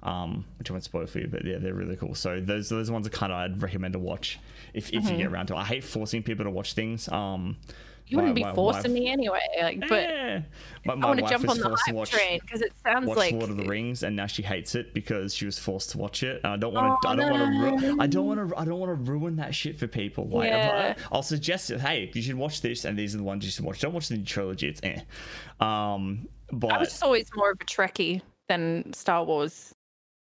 um, which I won't spoil for you, but yeah, they're really cool. So those those ones are kind of I'd recommend to watch if, if Mm-hmm. you get around to it. I hate forcing people to watch things. Um, You wouldn't my- be my forcing me anyway. Like, but yeah. My, I want to jump on the hype watch, train because it sounds like watch Lord of the Rings, and now she hates it because she was forced to watch it. And I don't want to. Oh, I don't want to. Ru- I don't want to. I don't want to ruin that shit for people. Like, Yeah. I'll suggest it. Hey, you should watch this, and these are the ones you should watch. Don't watch the new trilogy. It's eh. Um, but I was just always more of a Trekkie than Star Wars.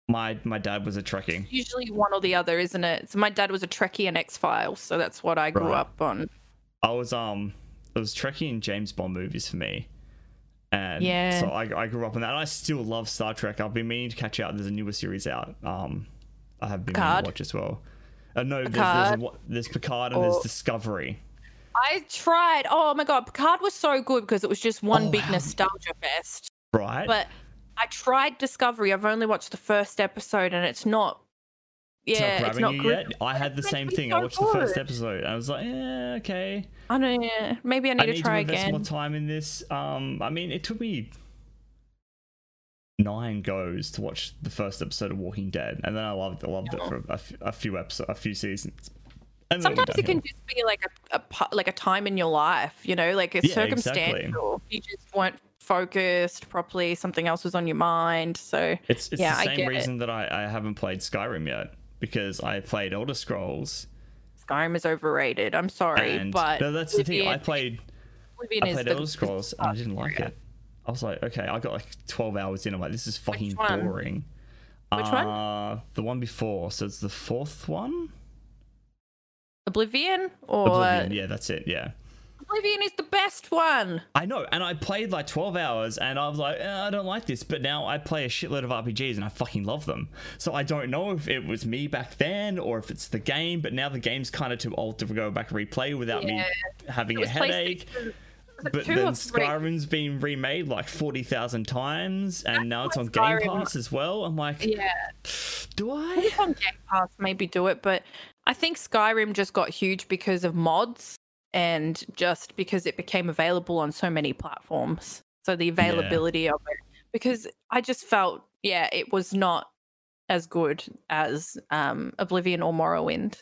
my my dad was a Trekkie. Usually one or the other, isn't it? So my dad was a Trekkie and X Files, so that's what I grew Right. up on. I was um, it was Trekkie and James Bond movies for me. And Yeah. so I, I grew up on that. And I still love Star Trek. I've been meaning to catch out. There's a newer series out. Um, I have been meaning to watch as well. Uh, no, there's, there's, Picard? a, there's Picard and there's Discovery. I tried. Oh my god, Picard was so good because it was just one Oh, big how- nostalgia fest. Right? But I tried Discovery. I've only watched the first episode, and it's not. Yeah, not it's not good. yet. I had the It's same thing. I so watched the first episode. And I was like, yeah, okay. I don't know. Maybe I need I to need try to invest again. more time in this. Um, I mean, it took me nine goes to watch the first episode of Walking Dead, and then I loved, I loved it for a, a few episodes, a few seasons. And Sometimes it can just be like a, a like a time in your life, you know, like it's Yeah, exactly. You just weren't focused properly. Something else was on your mind. So It's, it's yeah, the I same get it. reason that I, I haven't played Skyrim yet because I played Elder Scrolls. Skyrim is overrated. I'm sorry, And but no, that's the thing. I played Oblivion I is played the- Elder Scrolls and I didn't like yeah. it. I was like, okay, I got like 12 hours in. I'm like, this is fucking one? boring. Which one? uh, The one before. So it's the fourth one? Oblivion or Oblivion. Yeah, that's it. Yeah. Oblivion is the best one. I know, and I played like 12 hours and I was like, eh, I don't like this, but now I play a shitload of RPGs and I fucking love them. So I don't know if it was me back then or if it's the game, but now the game's kind of too old to go back and replay without me having a headache. PlayStation- was it But then? Skyrim's been remade like 40,000 times and now it's on Game Pass as well. I'm like, Yeah, do I? On Game Pass, maybe do it. But I think Skyrim just got huge because of mods and just because it became available on so many platforms. So the availability of it, because I just felt, yeah, it was not as good as um, Oblivion or Morrowind.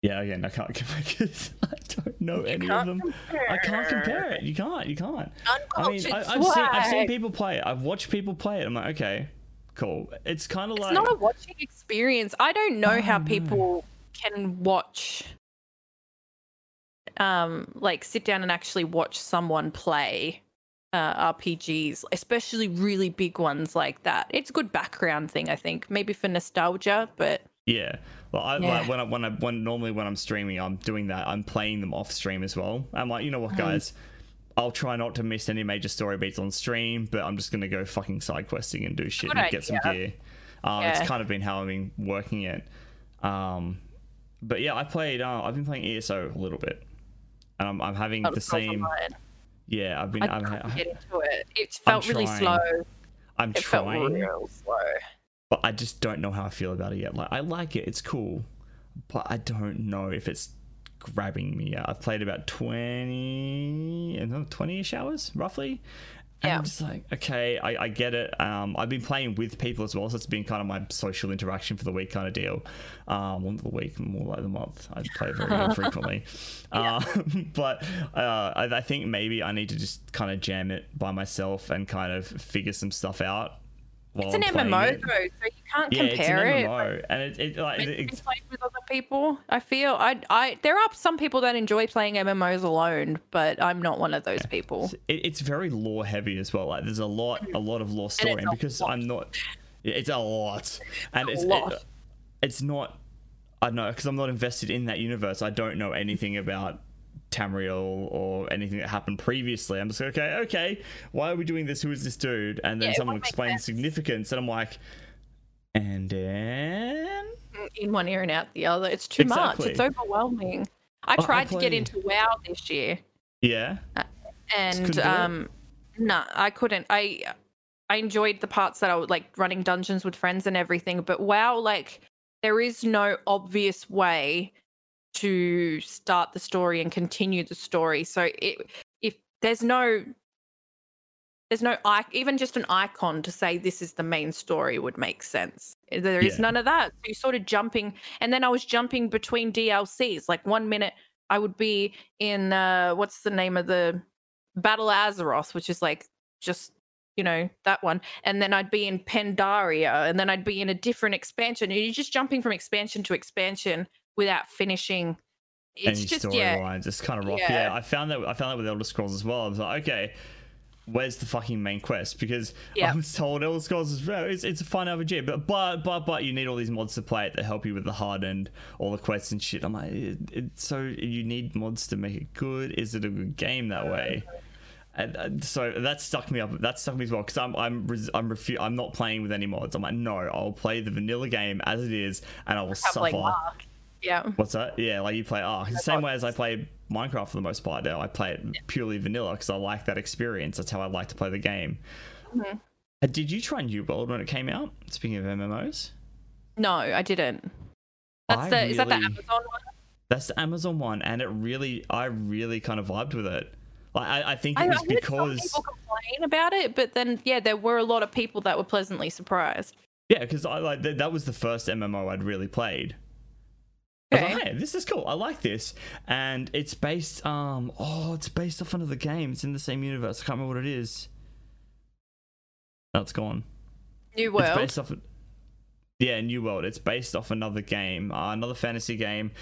Yeah, again, I can't compare because I don't know You any of them. I can't compare it. You can't. You can't. I mean, I, I've, seen I've seen people play it. I've watched people play it. I'm like, okay, cool. It's kind of It's like not a watching experience. I don't know how people. no. Can watch um like sit down and actually watch someone play uh, RPGs, especially really big ones like that. It's a good background thing, I think. Maybe for nostalgia, but yeah. Well, I Yeah. like when I when I when normally when I'm streaming, I'm doing that. I'm playing them off stream as well. I'm like, you know what, Mm. guys. I'll try not to miss any major story beats on stream, but I'm just gonna go fucking side questing and do shit Good and get some gear. Um, Yeah. It's kind of been how I've been working it. Um, but yeah, I played. Uh, I've been playing ESO a little bit, and I'm, I'm having the same. Yeah, I've been. I I'm, I, get into it. It felt really slow. I'm It felt trying, real slow. but I just don't know how I feel about it yet. Like I like it, it's cool, but I don't know if it's grabbing me yet. I've played about 20ish hours roughly. And Yeah. I'm just like, okay, I, I get it. Um, I've been playing with people as well, so it's been kind of my social interaction for the week kind of deal. Um, well, not the week, more like the month. I play very infrequently. Um, but uh, I, I think maybe I need to just kind of jam it by myself and kind of figure some stuff out. It's an MMO it. though, so you can't Yeah, compare it's it. an MMO, and it, it like it's, played with other people. I feel I I there are some people that enjoy playing MMOs alone, but I'm not one of those people. it, it's very lore heavy as well. Like there's a lot, mm. a lot of lore story, and because lot. I'm not, yeah, it's a lot, and a it's lot. It, it's not. I don't know because I'm not invested in that universe. I don't know anything about Tamriel or anything that happened previously. I'm just like, okay, okay. Why are we doing this? Who is this dude? And then Yeah, someone explains significance, and I'm like, and then In one ear and out the other. It's too much. It's overwhelming. I I- I tried to get into WoW this year, Yeah. and do it? um, no, I couldn't. I I enjoyed the parts that I would like running dungeons with friends and everything, but WoW, like, there is no obvious way to start the story and continue the story. So it, if there's no there's no i even just an icon to say this is the main story would make sense. There is Yeah. none of that. So you're sort of jumping, and then I was jumping between DLCs. Like one minute I would be in uh what's the name of the Battle Azeroth, which is like just you know that one, and then I'd be in Pandaria, and then I'd be in a different expansion. And you're just jumping from expansion to expansion without finishing. It's Any just yeah, storylines. It's kind of rough. Yeah. Yeah. I found that. I found that with Elder Scrolls as well. I was like, okay, where's the fucking main quest? Because Yeah. I was told Elder Scrolls is very, it's, it's a fun RPG, but but but but you need all these mods to play it that help you with the hard end, all the quests and shit. I'm like, it, it, so you need mods to make it good. Is it a good game that way? And, and so that stuck me up. That stuck me as well because I'm I'm res- I'm refu- I'm not playing with any mods. I'm like, no, I'll play the vanilla game as it is, and I will suffer. Mark. Yeah. What's that? Yeah, like you play. It's the same way as I play Minecraft for the most part now. I play it purely vanilla because I like that experience. That's how I like to play the game. Mhm. Uh, Did you try New World when it came out? Speaking of MMOs, No, I didn't. That's I the is that the Amazon one? that's the Amazon one, and it really, I really kind of vibed with it. Like I, I think it I was some because people complain about it, but then yeah, there were a lot of people that were pleasantly surprised. yeah, because I like that, that was the first MMO I'd really played. Okay. like, hey, this is cool. I like this, and it's based. Um, oh, it's based off another game. It's in the same universe. I can't remember what it is. It's gone. New It's World. based off. Yeah, New World. It's based off another game, uh, another fantasy game.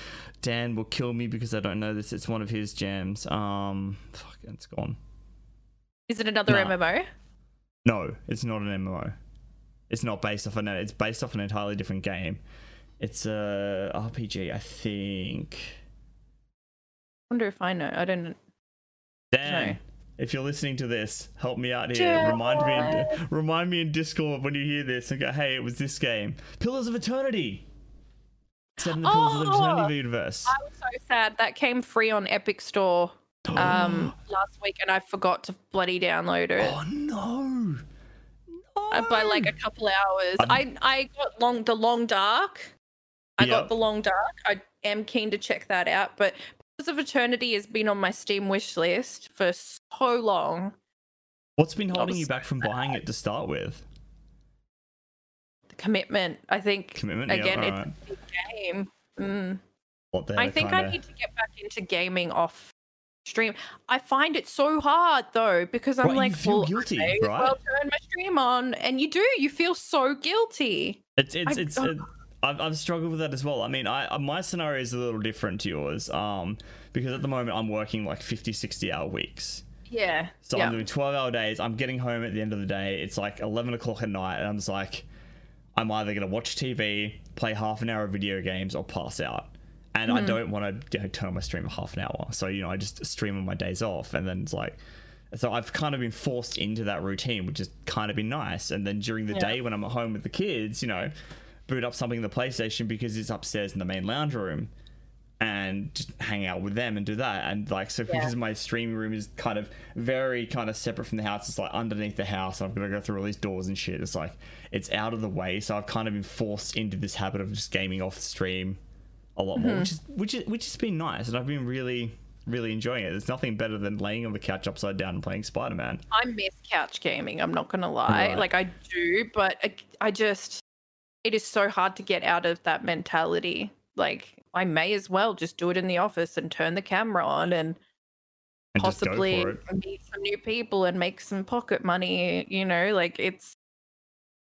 Dan will kill me because I don't know this. It's one of his jams. Um, fuck, it's gone. Is it another Nah. MMO? No, it's not an MMO. It's not based off an. It's based off an entirely different game. It's a RPG, I think. I wonder if I know. I don't. Dan, No. if you're listening to this, help me out here. Remind me, in, remind me in Discord when you hear this and go, "Hey, it was this game, Pillars of Eternity." Set in the Pillars of Oh! Eternity universe. I was so sad that came free on Epic Store um last week, and I forgot to bloody download it. oh no! uh, by like a couple hours. I'm- I I got long the long dark. I Yep. got the long dark. I am keen to check that out, but Pillars of Eternity has been on my Steam wish list for so long. What's been holding you back from buying it to start with? The commitment, I think. Commitment. Again, yeah, it's a game. Mm. What I think kinda... I need to get back into gaming off stream. I find it so hard though because I'm Right, like, feel well, guilty, as right? well turn my stream on, and you do. You feel so guilty. It's it's I- it's. oh. it- I've, I've struggled with that as well. I mean, I my scenario is a little different to yours, um, because at the moment I'm working like 50, 60 hour weeks. Yeah. So yeah. I'm doing 12 hour days. I'm getting home at the end of the day. It's like 11 o'clock at night, and I'm just like, I'm either gonna watch TV, play half an hour of video games, or pass out. And Mm-hmm. I don't want to you know, turn on my stream for half an hour. So you know, I just stream on my days off, and then it's like. So I've kind of been forced into that routine, which has kind of been nice. And then during the Yeah. day when I'm at home with the kids, you know, boot up something in the PlayStation because it's upstairs in the main lounge room and just hang out with them and do that. And like, so Yeah. because my streaming room is kind of very kind of separate from the house, it's like underneath the house. I've got to go through all these doors and shit. It's like, it's out of the way. So I've kind of been forced into this habit of just gaming off the stream a lot more, mm-hmm. which is, which is, which has been nice. And I've been really, really enjoying it. There's nothing better than laying on the couch upside down and playing Spider Man. I miss couch gaming. I'm not gonna lie. Right. Like I do, but I, I just it is so hard to get out of that mentality. Like I may as well just do it in the office and turn the camera on and And possibly meet some new people and make some pocket money. You know, like it's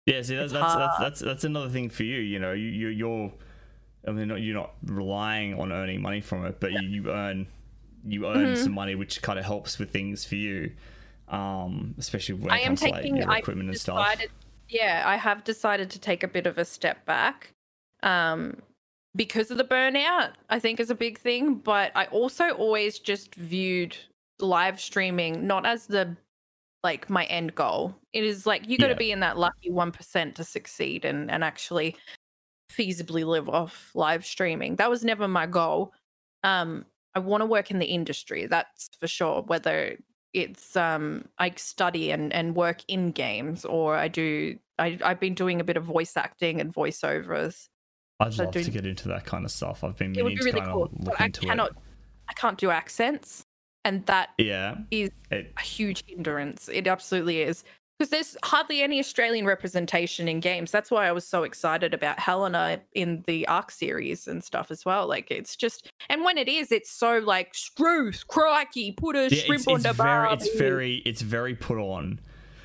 Yeah, see, that's that's, that's that's that's another thing for you. You know, you, you you're, I mean, not, you're not relying on earning money from it, but you, you earn you earn Mhm. some money, which kind of helps with things for you, um, especially when it I am comes to like taking. I equipment and stuff. Yeah, I have decided to take a bit of a step back, um, because of the burnout. I think is a big thing, but I also always just viewed live streaming not as the like my end goal. It is like you got to Yeah. be in that lucky one percent to succeed and and actually feasibly live off live streaming. That was never my goal. Um, I want to work in the industry. That's for sure. Whether it's um I study and and work in games or I do I I've been doing a bit of voice acting and voiceovers. I'd So love to get into that kind of stuff. I've been It meaning to really kind cool. of But look I into cannot I can't do accents and that. Yeah, is it, a huge hindrance. It absolutely is. Because there's hardly any Australian representation in games. That's why I was so excited about Helena in the Ark series and stuff as well. Like it's just, and when it is, it's so like Struth, crikey, put a yeah, shrimp it's, on it's the very, bar. it's very, it's very put on.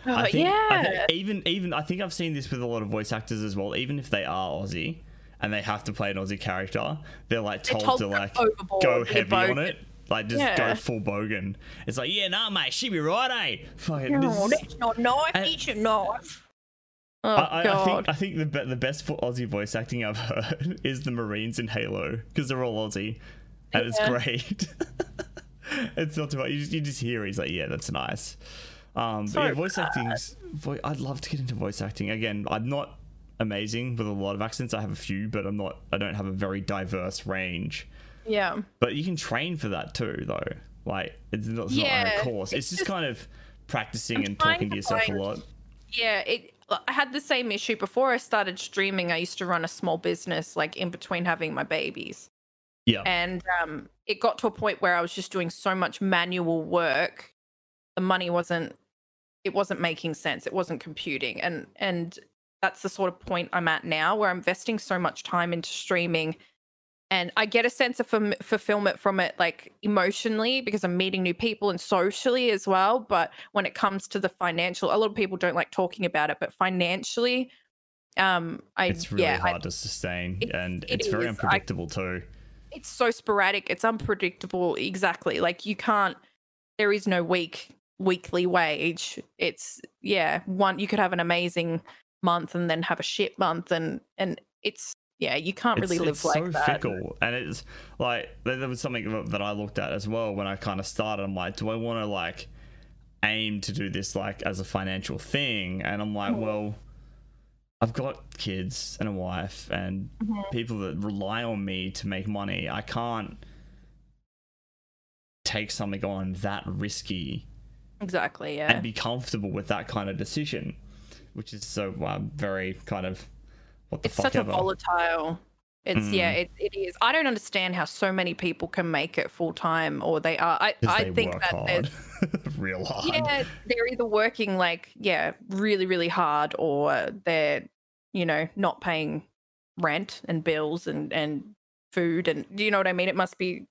Oh, I think, yeah. I think even even I think I've seen this with a lot of voice actors as well. Even if they are Aussie and they have to play an Aussie character, they're like They're told, told to like go heavy on it. Like just Yeah. go full bogan. It's like, yeah, nah, mate, she be right, eh? Fucking, this is- that's not knife. and- It's a knife. Oh I, I, I god. think I think the be- the best for Aussie voice acting I've heard is the Marines in Halo because they're all Aussie, and it's great. it's not too much. You just, you just hear he's like, yeah, that's nice. Um, So yeah, voice acting. Vo- I'd love to get into voice acting again. I'm not amazing with a lot of accents. I have a few, but I'm not. I don't have a very diverse range. Yeah. But you can train for that too, though. Like it's not, it's not on a course. It's, it's just, just- kind of practicing I'm and talking to to yourself a lot. Yeah, it. I had the same issue before I started streaming. I used to run a small business, like in between having my babies, Yeah. and um, it got to a point where I was just doing so much manual work, the money wasn't. It wasn't making sense. It wasn't computing, and and that's the sort of point I'm at now, where I'm investing so much time into streaming, and I get a sense of fulfillment from it, like emotionally, because I'm meeting new people and socially as well. But when it comes to the financial, a lot of people don't like talking about it, but financially, um, I it's really yeah, I- hard to sustain It- and it it's very is. I- unpredictable too it's so sporadic. It's unpredictable. Exactly, like you can't. There is no week weekly wage. It's yeah, one you could have an amazing month and then have a shit month, and and it's yeah, you can't really it's, live it's like so that. fickle and it's like there was something that i looked at as well when i kind of started i'm like do i want to like aim to do this like as a financial thing and i'm like Mhm. well i've got kids and a wife and Mhm. people that rely on me to make money i can't take something on that risky Exactly. Yeah. and be comfortable with that kind of decision which is so uh, very kind of what the it's fuck such a volatile it's yeah Mm. it, it is. I don't understand how so many people can make it full time or they are i, I think that hard. Real hard. Yeah they're either working like yeah really really hard or they're you know not paying rent and bills and and food and do you know what i mean? It must be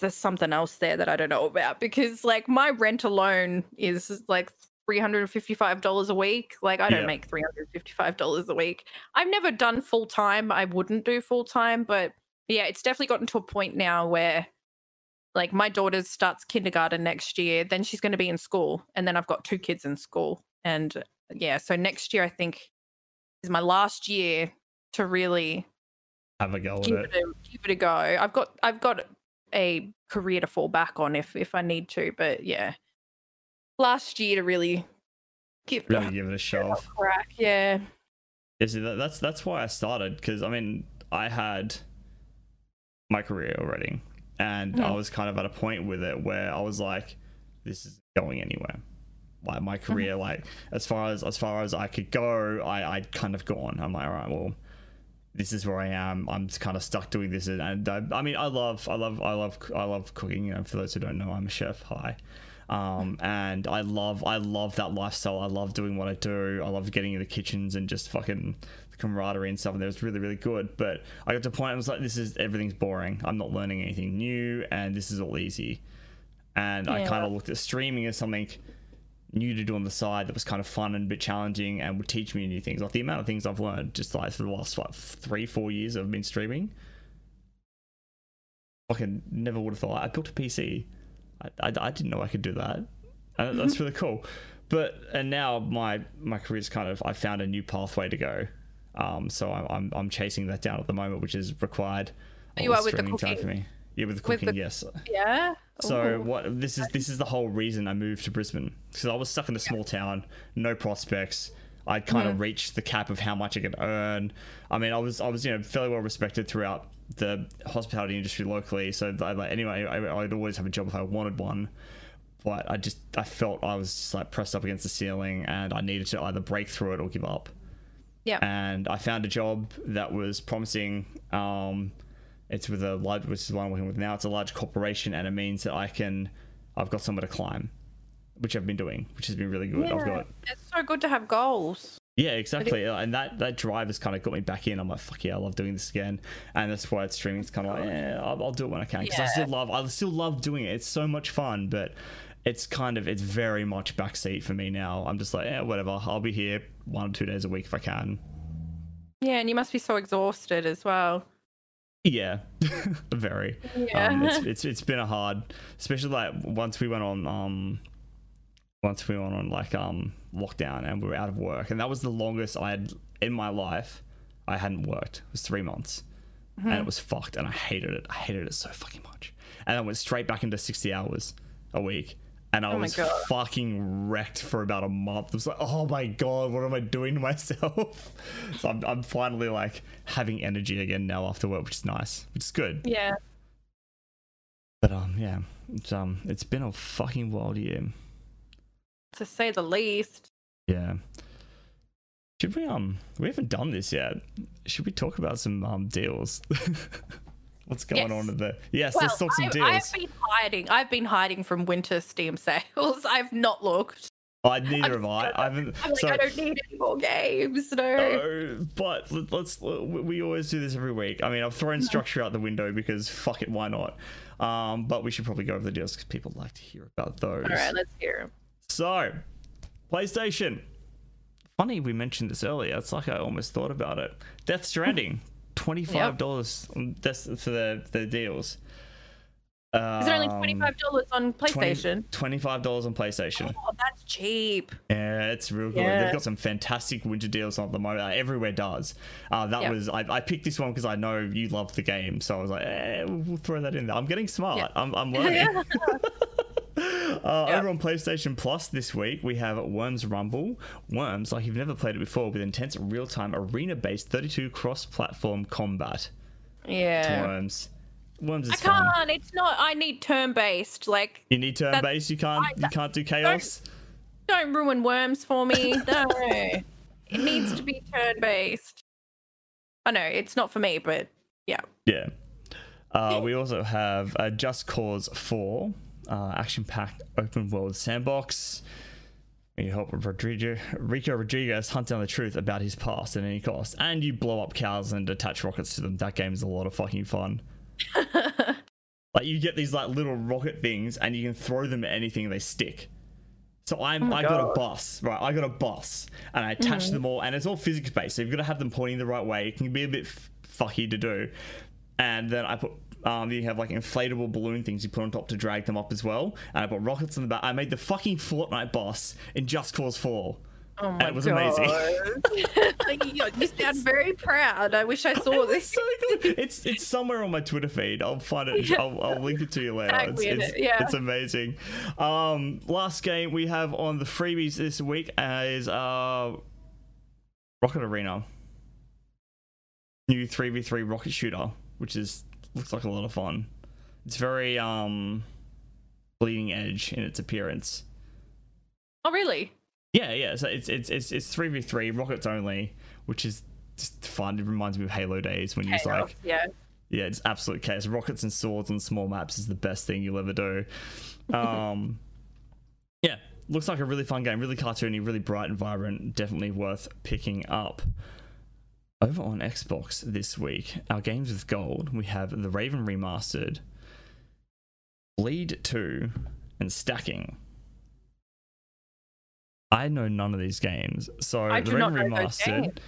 there's something else there that i don't know about because like my rent alone is like $355 a week. Like i don't Yeah. make $355 a week. I've never done full time. I wouldn't do full time but yeah it's definitely gotten to a point now where like my daughter starts kindergarten next year then she's going to be in school and then i've got two kids in school. And uh, yeah so next year i think is my last year to really have a go at give it. it a give it a go. I've got i've got a career to fall back on if if i need to but yeah last year to really give it really a give it a shove crack yeah Yeah, see, that, that's that's why I started because I mean I had my career already, and I Mhm. was kind of at a point with it where I was like, "This is going anywhere." Like my career, like as far as as far as I could go, I I'd kind of gone. I'm like, all right, well, this is where I am. I'm just kind of stuck doing this, and, and I, I mean, I love, I love, I love, I love cooking. You know, for those who don't know, I'm a chef. Hi. Um, and I love, I love that lifestyle. I love doing what I do. I love getting in the kitchens and just fucking the camaraderie and stuff. And it was really, really good. But I got to a point I was like, this is everything's boring. I'm not learning anything new, and this is all easy. And I kind of looked at streaming as something new to do on the side that was kind of fun and a bit challenging and would teach me new things. Like the amount of things I've learned just like for the last what three, four years I've been streaming. Fucking never would have thought. I built a PC. I, I, I didn't know I could do that. And that's really cool. But and now my my career's kind of I found a new pathway to go. Um, so I'm, I'm I'm chasing that down at the moment, which is required. You are with the streaming time cooking? for me. Yeah, with the With cooking, the- yes. yeah So Ooh. what this is this is the whole reason I moved to Brisbane because I was stuck in a small town, no prospects. I'd kind Mm-hmm. of reached the cap of how much I could earn. I mean, I was I was you know fairly well respected throughout the hospitality industry locally. So I, like anyway, I, I'd always have a job if I wanted one. But I just I felt I was just like pressed up against the ceiling, and I needed to either break through it or give up. Yeah. And I found a job that was promising. Um, it's with a large, which is the one I'm working with now. It's a large corporation, and it means that I can, I've got somewhere to climb, which I've been doing, which has been really good. I've got It's so good to have goals. Yeah, exactly. And that that drive has kind of got me back in. I'm like, fuck yeah, I love doing this again. And that's why it's streaming. It's kind of like, yeah, I'll, I'll do it when I can because I still love, I still love doing it. It's so much fun, but it's kind of, it's very much backseat for me now. I'm just like, yeah, whatever. I'll be here one or two days a week if I can. Yeah, and you must be so exhausted as well. Yeah, very. Yeah. Um, it's, it's it's been a hard, especially like once we went on um, once we went on like um lockdown and we were out of work, and that was the longest I had in my life. I hadn't worked. It was three months, and it was fucked, and I hated it. I hated it so fucking much, and I went straight back into sixty hours a week. And I Oh was fucking wrecked for about a month. I was like, oh my god, what am I doing to myself? so I'm, I'm finally like having energy again now after work, which is nice, which is good. yeah. But um, yeah, it's um, it's been a fucking wild year. To say the least. Yeah. Should we um, we haven't done this yet. Should we talk about some um deals? What's going Yes. on in the? Yes, Well, let's talk some I, deals. I've been hiding. I've been hiding from winter Steam sales. I've not looked. I neither have I. I haven't. I'm like, so, I don't need any more games. No. no, but let- let's. We always do this every week. I mean, I've thrown structure out the window because fuck it, why not? Um, but we should probably go over the deals because people like to hear about those. All right, let's hear 'em. So, PlayStation. Funny we mentioned this earlier. It's like I almost thought about it. Death Stranding, twenty five dollars. That's for the the deals. Is it only Um, twenty five dollars on PlayStation? Twenty five dollars on PlayStation. Oh, that's cheap. Yeah, it's real good. Yeah. They've got some fantastic winter deals on at the moment. Uh, everywhere does. Uh, that was I, I picked this one because I know you love the game, so I was like, eh, we'll throw that in there. I'm getting smart. I'm, I'm learning. Uh, Yeah. Over on PlayStation Plus this week, we have Worms Rumble. Worms, like you've never played it before, with intense real time arena based 32 cross platform combat. Yeah. Worms. Worms is I can't. It's not. I need turn based. Like, You need turn based, you can't I- you can't do chaos. don't ruin worms for me. No. it needs to be turn based. I know it's not for me, but yeah. Yeah. Uh, we also have uh, Just Cause 4, uh, action packed open world sandbox. You help Rodrigo, Rico Rodriguez hunt down the truth about his past at any cost. And you blow up cows and attach rockets to them. That game is a lot of fucking fun. like, you get these like little rocket things and you can throw them at anything and they stick. So I'm, Oh I got a bus, right? I got a bus, and I attach them all, and it's all physics based. So you've got to have them pointing the right way. It can be a bit f- fucky to do, and then I put um, you have like inflatable balloon things you put on top to drag them up as well. And I put rockets in the back. I made the fucking Fortnite boss in Just Cause Four. Oh my it was god. amazing. Like, you, you sound very proud. I wish I saw this. so good. It's it's somewhere on my Twitter feed. I'll find it. I'll, I'll link it to you later. It's, it's, it, yeah. it's amazing. Um, last game we have on the freebies this week is uh, Rocket Arena. New three v three rocket shooter, which is looks like a lot of fun. It's very um, bleeding edge in its appearance. Oh really? Yeah, yeah. So it's it's it's it's three v three rockets only, which is just fun. It reminds me of Halo days when you're like yeah. yeah, it's absolute chaos. Rockets and swords on small maps is the best thing you'll ever do. Um, yeah, looks like a really fun game, really cartoony, really bright and vibrant. Definitely worth picking up. Over on Xbox this week, our games with gold, we have The Raven Remastered, Bleed 2, and Stacking. I know none of these games. So I The Raven Remastered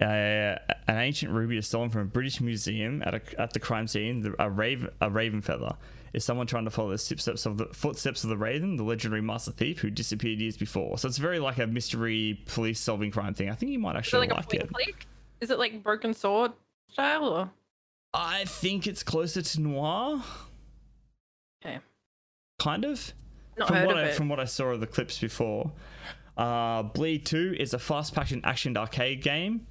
uh, an ancient ruby is stolen from a British museum at, a, at the crime scene. The, a raven, a raven feather. Is someone trying to follow the footsteps of the footsteps of the raven, the legendary master thief who disappeared years before? So it's very like a mystery police solving crime thing. I think you might actually like like it. and click? Is it like broken sword style or? I think it's closer to noir, Okay. kind of. Not from heard what of I, it. from what I saw of the clips before. Uh, Bleed 2 is a fast-paced action arcade game.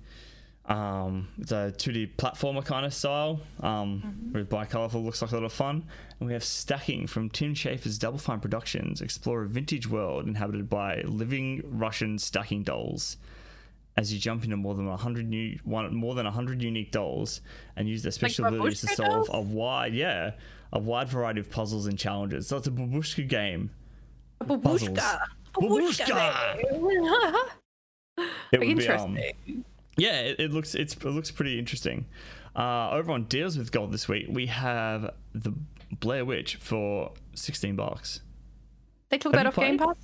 Um, it's a 2D platformer kind of style um, Mm-hmm. with bi-colorful, looks like a lot of fun. And we have Stacking from Tim Schafer's Double Fine Productions. Explore a vintage world inhabited by living Russian stacking dolls. As you jump into more than 100 new, one, more than 100 unique dolls and use their special abilities to solve dolls? a wide, yeah, a wide variety of puzzles and challenges. So it's a babushka game. Babushka. Babushka! Babushka. It would be, um, Interesting. Yeah, it, it looks it's it looks pretty interesting. Uh, over on deals with gold this week, we have the Blair Witch for sixteen bucks. they took have that off Game? Pass.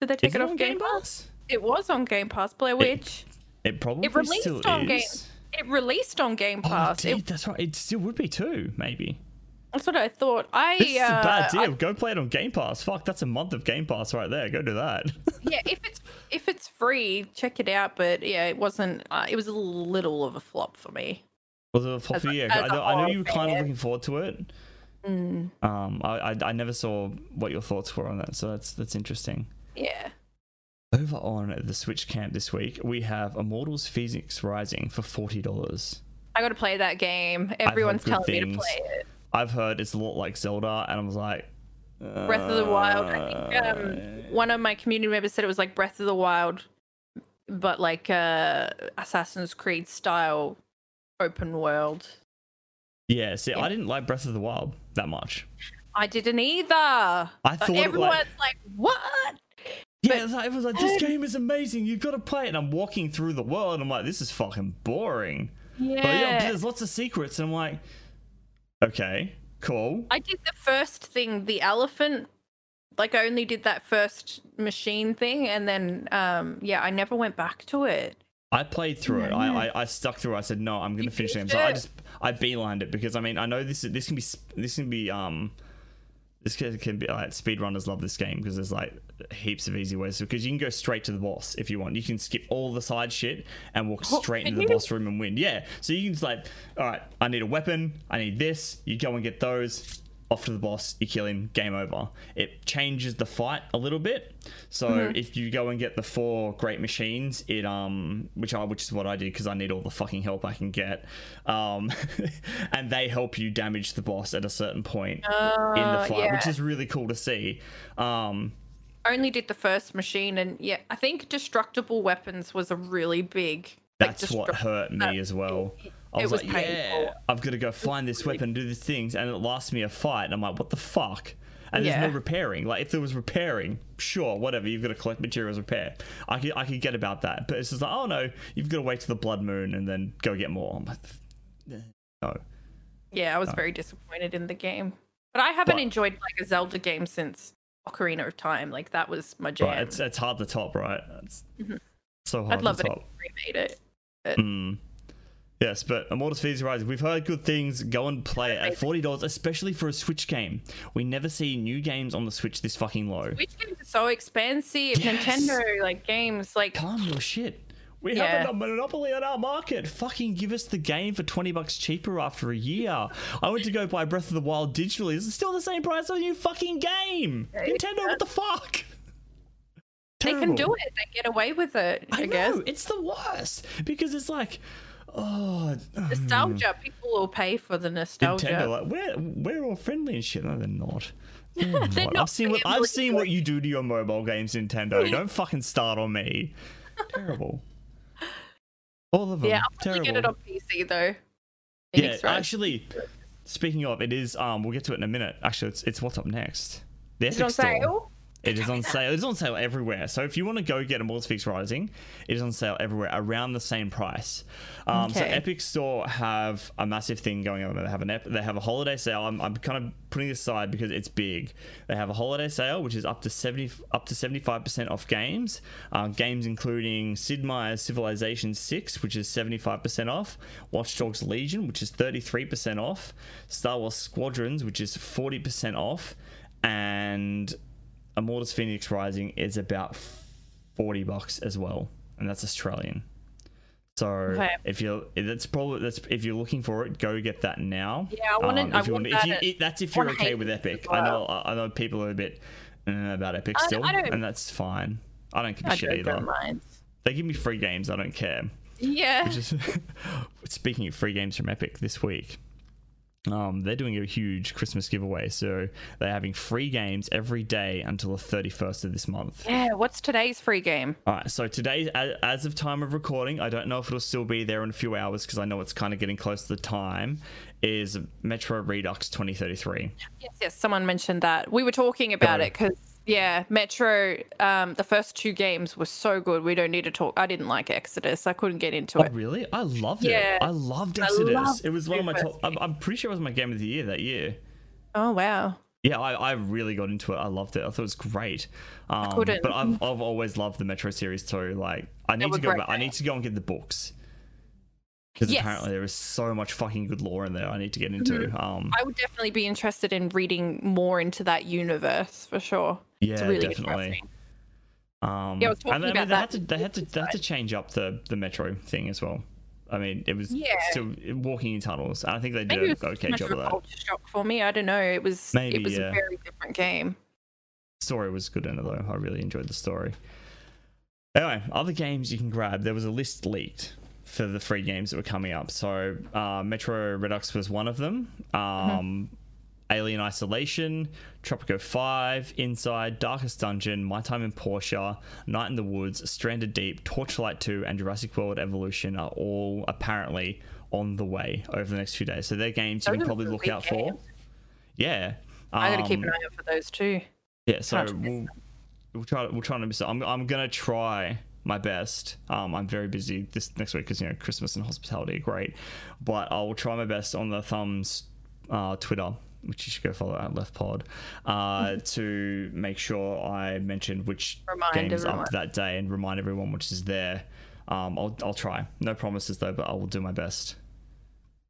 Did they take Is it, off Game Pass? It was on Game Pass. Blair Witch. It probably It released still on is. Game. It released on Game Oh, it Pass. did, It, that's right. It still would be too, maybe. that's what I thought. I This is a bad uh, I- deal. Go play it on Game Pass. Fuck, that's a month of Game Pass right there. Go do that. yeah, if it's if it's free, check it out. But yeah, it wasn't. Uh, it was a little of a flop for me. Was it a flop As for you? I know, I know you were kind of looking forward to it. Mm, Um, I, I I never saw what your thoughts were on that, so that's that's interesting. yeah. Over on the Switch camp this week, we have Immortals Phoenix Rising for forty dollars. I got to play that game. Everyone's telling me to play it. I've heard it's a lot like Zelda, and I was like, Breath of the Wild. I think um, uh, one of my community members said it was like Breath of the Wild, but like uh, Assassin's Creed style open world. yeah. See, Yeah. I didn't like Breath of the Wild that much. I didn't either. I But thought it, like- everyone's like, "What?" Yeah, But- it was like, it was like this game is amazing. You've got to play it. And I'm walking through the world. And I'm like, this is fucking boring. Yeah. But yeah, there's lots of secrets. And I'm like, okay, cool. I did the first thing, the elephant. Like I only did that first machine thing, and then um yeah, I never went back to it. I played through it. I, I I stuck through. it. I said no. I'm gonna You finish the game. finished So I just I beelined it because I mean I know this is this can be this can be um this can, can be like speedrunners love this game because there's like heaps of easy ways because you can go straight to the boss if you want. You can skip all the side shit and walk Oh, straight into the you? boss room and win. Yeah. So you can just like all right. I need a weapon. I need this. You go and get those. Off to the boss, you kill him, game over. It changes the fight a little bit. So Mm-hmm. if you go and get the four great machines, it um, which I which is what I did because I need all the fucking help I can get, um, and they help you damage the boss at a certain point in the Uh, fight, which is really cool to see. Um, only did the first machine, and yeah, I think destructible weapons was a really big. like, that's what hurt me as well. I it was, was like, painful. yeah, I've got to go find this weapon, do these things, and it lasts me a fight. And I'm like, what the fuck? And there's Yeah. no repairing. Like, if there was repairing, sure, whatever. You've got to collect materials, repair. I could, I could get about that. But it's just like, oh no, you've got to wait to the blood moon and then go get more. I'm like, no. Yeah, I was very disappointed in the game, but I haven't But- enjoyed like a Zelda game since Ocarina of Time. Like that was my jam. Right, it's it's hard to top, right? It's Mhm. so hard I'd love to it if top. remade it. Mm. Yes, but Immortals Phoenix Rising, we've heard good things. Go and play it at forty dollars, especially for a Switch game. We never see new games on the Switch this fucking low. Switch games are so expensive. Yes. Nintendo like games like Calm your shit. We Yeah. have a monopoly on our market. Fucking give us the game for twenty bucks cheaper after a year. I went to go buy Breath of the Wild digitally. It's still the same price as a new fucking game. Nintendo, what the fuck? they can do it. They get away with it. I, I guess know it's the worst because it's like, oh, mm. nostalgia. People will pay for the nostalgia. Nintendo, like we're we're all friendly and shit. No, they're not. They're They're not. not I've seen what I've seen what you do to your mobile games, Nintendo. Don't fucking start on me. Terrible. All of them. yeah, I'll probably Terrible. get it on PC though. yeah, Phoenix actually, speaking of, it is. Um, we'll get to it in a minute. Actually, it's it's what's up next. The Is it on Store. sale? It is on sale. It is on sale everywhere. So if you want to go get Immortals Phoenix Rising, it is on sale everywhere around the same price. Um, So Epic Store have a massive thing going on. They have an ep- they have a holiday sale. I'm, I'm kind of putting this aside because it's big. They have a holiday sale which is up to seventy up to seventy five percent off games. Uh, games including Sid Meier's Civilization Six, which is seventy five percent off. Watch Dogs Legion, which is thirty three percent off. Star Wars Squadrons, which is forty percent off, and Immortals Phoenix Rising is about 40 bucks as well, and that's Australian. So Okay. if you're that's probably that's if you're looking for it, go get that now. Yeah, I want Um, I if you want, that if you, at, it, that's if you're okay with Epic. well. I know I know people are a bit uh, about Epic I- still, I and that's fine. I don't give a I shit either. They give me free games, I don't care. Yeah. Is speaking of free games from Epic this week. Um, they're doing a huge Christmas giveaway, so they're having free games every day until the 31st of this month. Yeah. What's today's free game? All right, so today, as of time of recording, I don't know if it'll still be there in a few hours because I know it's kind of getting close to the time. Is Metro Redux 2033? Yes, yes. Someone mentioned that. We were talking about it because yeah, Metro. Um, the first two games were so good. We don't need to talk. I didn't like Exodus. I couldn't get into Oh, it. really? I loved Yeah. it. I loved I Exodus. loved it was one of my top. I'm, I'm pretty sure it was my game of the year that year. Oh wow. Yeah, I, I really got into it. I loved it. I thought it was great. Um, couldn't. but I've, I've always loved the Metro series too. Like, I need to go back. I need to go and get the books because Yes. apparently there is so much fucking good lore in there. I need to get into. Mm-hmm. Um, I would definitely be interested in reading more into that universe for sure. Yeah, it's really definitely. Um, Yeah, I was talking I mean, about they that had to they had to they had to change up the the metro thing as well. I mean, it was Yeah. still walking in tunnels. I think they did Maybe it a was just okay job of that. culture shock for me. I don't know. It was Maybe, it was yeah. a very different game. story was good in it though. I really enjoyed the story. Anyway, other games you can grab. There was a list leaked for the free games that were coming up. So uh, Metro Redux was one of them. Um, Alien Isolation, Tropico 5, Inside, Darkest Dungeon, My Time in Portia, Night in the Woods, Stranded Deep, Torchlight 2, and Jurassic World Evolution are all apparently on the way over the next few days. So they're games you can probably look out for. Yeah. I gotta keep Um, an eye out for those too. yeah, so we'll, we'll try. We'll try to miss it. I'm. I'm gonna try my best. Um, I'm very busy this next week because you know Christmas and hospitality are great, but I will try my best on the thumbs uh, Twitter, which you should go follow at Left Pod, uh, to make sure I mention which Remind game is everyone. up that day and remind everyone which is there. Um, I'll I'll try. No promises though, but I will do my best.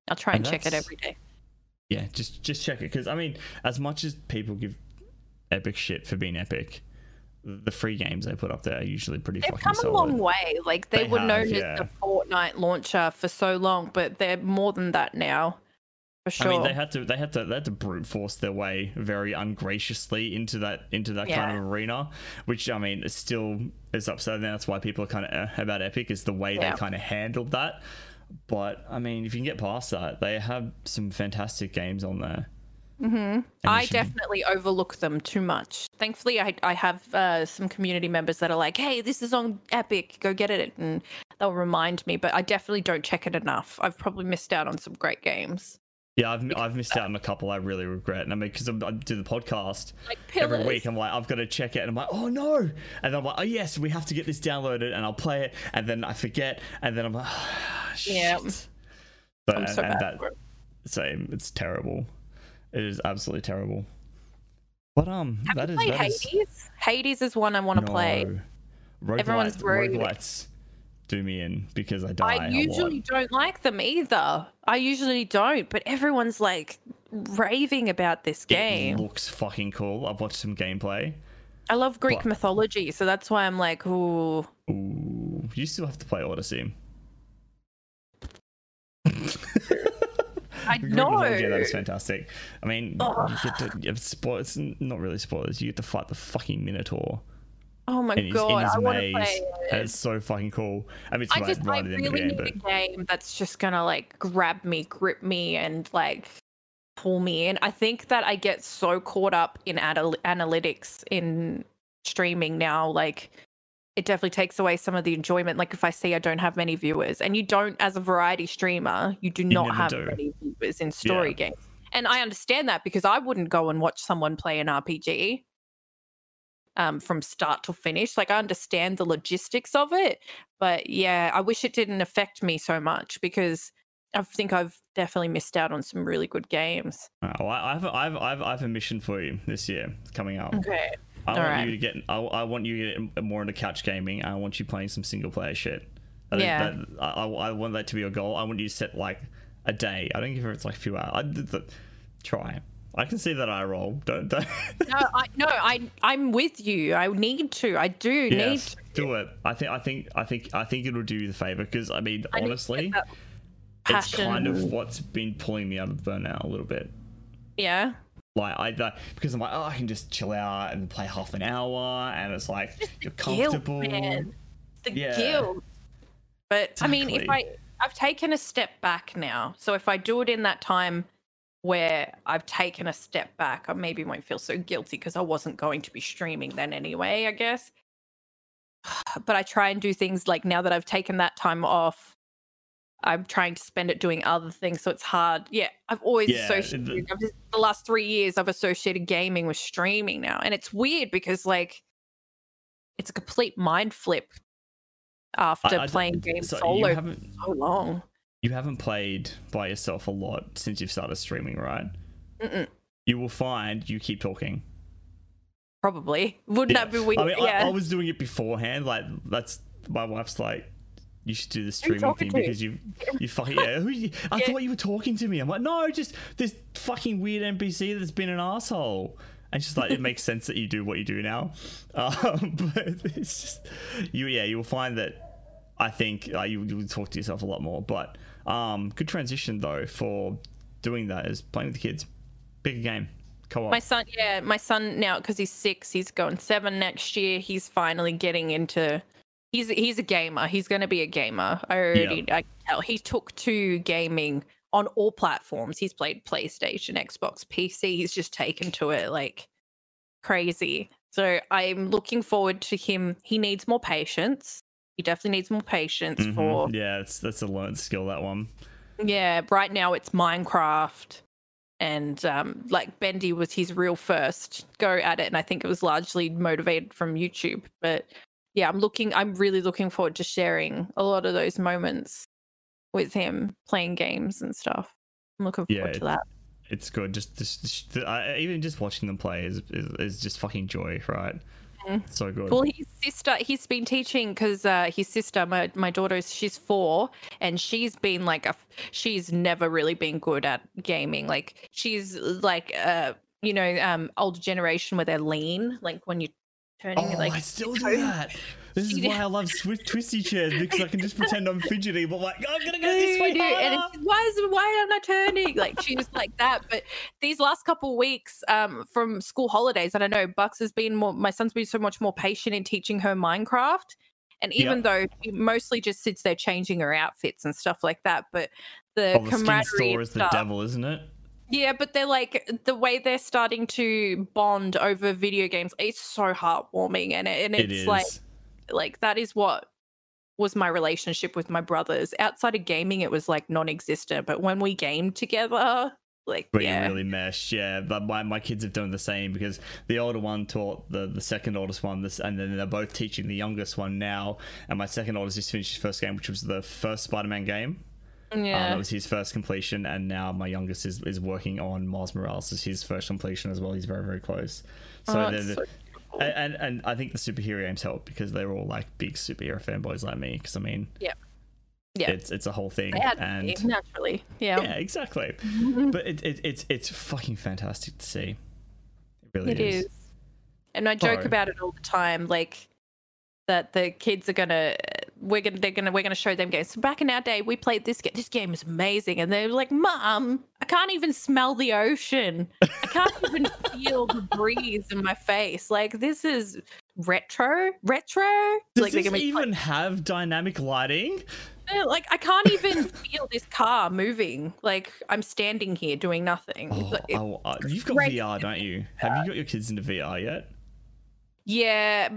I'll try and And check it every day. Yeah, just just check it because I mean, as much as people give Epic shit for being Epic, the free games they put up there are usually pretty They've come a long way. Like they, They were have, known yeah. as the Fortnite launcher for so long, but they're more than that now. For sure. I mean, they had to they had to they had to brute force their way very ungraciously into that into that kind of arena, which I mean, it still is upsetting. That's why people are kind of uh, about Epic is the way Yeah. they kind of handled that. But I mean, if you can get past that, they have some fantastic games on there. Mm-hmm. I definitely overlook them too much. Thankfully, I, I have uh, some community members that are like, hey, this is on Epic, go get it. And they'll remind me, but I definitely don't check it enough. I've probably missed out on some great games. Yeah, I've I've missed out on a couple I really regret. And I mean, because I do the podcast Like every week, I'm like, I've got to check it, and I'm like, oh no, and then I'm like, oh yes, we have to get this downloaded, and I'll play it, and then I forget, and then I'm like, shit. Yeah. But, I'm and, so and bad that it. same, it's terrible. It is absolutely terrible. But um, Have that you is played that is Hades? Hades is one I want to play. no. Roguelite, Everyone's worried. roguelites do me in because I die. I usually don't like them either. I usually don't, but everyone's like raving about this game. It looks fucking cool. I've watched some gameplay. I love Greek But- mythology, so that's why I'm like, ooh. Ooh, you still have to play Odyssey. I know. mythology, that is fantastic. I mean, Ugh. you get to spo- It's not really spoilers. You get to fight the fucking Minotaur Oh my in his, god, in his I want to play it. it's so fucking cool. I mean, it's I right, just, I right at the end of really game, need but a game that's just gonna like grab me, grip me, and like pull me in. I think that I get so caught up in anal- analytics in streaming now, like it definitely takes away some of the enjoyment. Like if I see I don't have many viewers, and you don't, as a variety streamer, you do not have do. many viewers in story games. And I understand that because I wouldn't go and watch someone play an RPG um, from start to finish. Like I understand the logistics of it, but yeah, I wish it didn't affect me so much because I think I've definitely missed out on some really good games. Uh, well, I I have, a- I have, I have, I have a mission for you this year coming up. Okay. I want Alright. you to get. I, I want you to get more into couch gaming. I want you playing some single player shit. Is- Yeah. that- I, I I want that to be your goal. I want you to set like a day. I don't care if it's like a few hours. I, th- th- try. I can see that I roll. Don't. don't. No, I no, I I'm with you. I need to. I do need yes, to. do it. I think. I think. I think. I think it'll do you the favor because I mean, I need honestly, it's kind of what's been pulling me out of burnout a little bit. Yeah. Like I that, because I'm like, oh, I can just chill out and play half an hour, and it's like you're Guilt, comfortable. man. The Yeah. guilt. But I mean, if I I've taken a step back now, so if I do it in that time where I've taken a step back, I maybe won't feel so guilty because I wasn't going to be streaming then anyway. I guess. But I try and do things like now that I've taken that time off. I'm trying to spend it doing other things, so it's hard. Yeah, I've always Yeah, associated the- I've just- the last three years. I've associated gaming with streaming now, and it's weird because like it's a complete mind flip after I- I- playing games so solo so long. You haven't played by yourself a lot since you've started streaming, right? Mm-mm, You will find you keep talking. probably wouldn't Yeah. that be weird? I mean, I- yeah, I, was doing it beforehand. Like that's my wife's like, you should do the streaming thing because you, you fucking yeah. Who you, I Yeah. thought you were talking to me. I'm like, no, just this fucking weird NPC that's been an asshole. And she's like, it makes sense that you do what you do now. Um, but it's just you. Yeah, you will find that. I think uh, you you will talk to yourself a lot more. But um, good transition though for doing that is playing with the kids. Bigger game, co-op. my son. Yeah, my son now because he's six. He's going seven next year. He's finally getting into. He's he's a gamer. He's going to be a gamer. I already I can tell. He took to gaming on all platforms. He's played PlayStation, Xbox, PC. He's just taken to it like crazy. So I'm looking forward to him. He needs more patience. He definitely needs more patience Mhm. for yeah, it's that's a learned skill that one. Yeah, right now it's Minecraft. And um, like Bendy was his real first go at it. And I think it was largely motivated from YouTube. But yeah, I'm looking, I'm really looking forward to sharing a lot of those moments with him playing games and stuff. I'm looking Yeah, forward to that. it's good. Just, just, just I, even just watching them play is, is is just fucking joy, right? Mhm. So good. Well, his sister, he's been teaching because uh, his sister, my, my daughter's, she's four, and she's been like a, she's never really been good at gaming. Like she's like, uh, you know, um, older generation where they're lean, like when you're turning, oh, like I still do that. This is why I love swi- twisty chairs because I can just pretend I'm fidgety, but like I'm gonna go this way. And why is why am I turning? Like she was like that. But these last couple weeks, um, from school holidays, I don't know. Bucks has been more. My son's been so much more patient in teaching her Minecraft, and even though he mostly just sits there changing her outfits and stuff like that, but the Oh, the camaraderie store is the devil, isn't it? yeah, but they're like the way they're starting to bond over video games. It's so heartwarming, and it, and It it's like like that is what was my relationship with my brothers. Outside of gaming, it was like non-existent. But when we gamed together, like But yeah, you really mesh, yeah. But my, my kids have done the same because the older one taught the, the second oldest one this, and then they're both teaching the youngest one now. And my second oldest just finished his first game, which was the first Spider-Man game. Um, yeah, that was his first completion, and now my youngest is, is working on Miles Morales as his first completion as well. He's very very close. So, Oh, the- so. And, and and I think the superhero games help because they're all like big superhero fanboys like me. Because I mean, Yeah. Yeah. it's it's a whole thing, They had to and be, naturally, yeah, yeah, exactly. but it, it it's it's fucking fantastic to see. It really it is. is. And I joke Sorry. about it all the time, like that the kids are gonna we're gonna they're gonna we're gonna show them games. So back in our day, we played this game. This game is amazing, and they're like, "Mom, I can't even smell the ocean. I can't even feel the breeze in my face. Like this is retro, retro. Does like this gonna even have dynamic lighting? like, like I can't even feel this car moving. Like I'm standing here doing nothing. Oh, Like, oh, uh, you've got great. VR, don't you? Have you got your kids into VR yet? Yeah,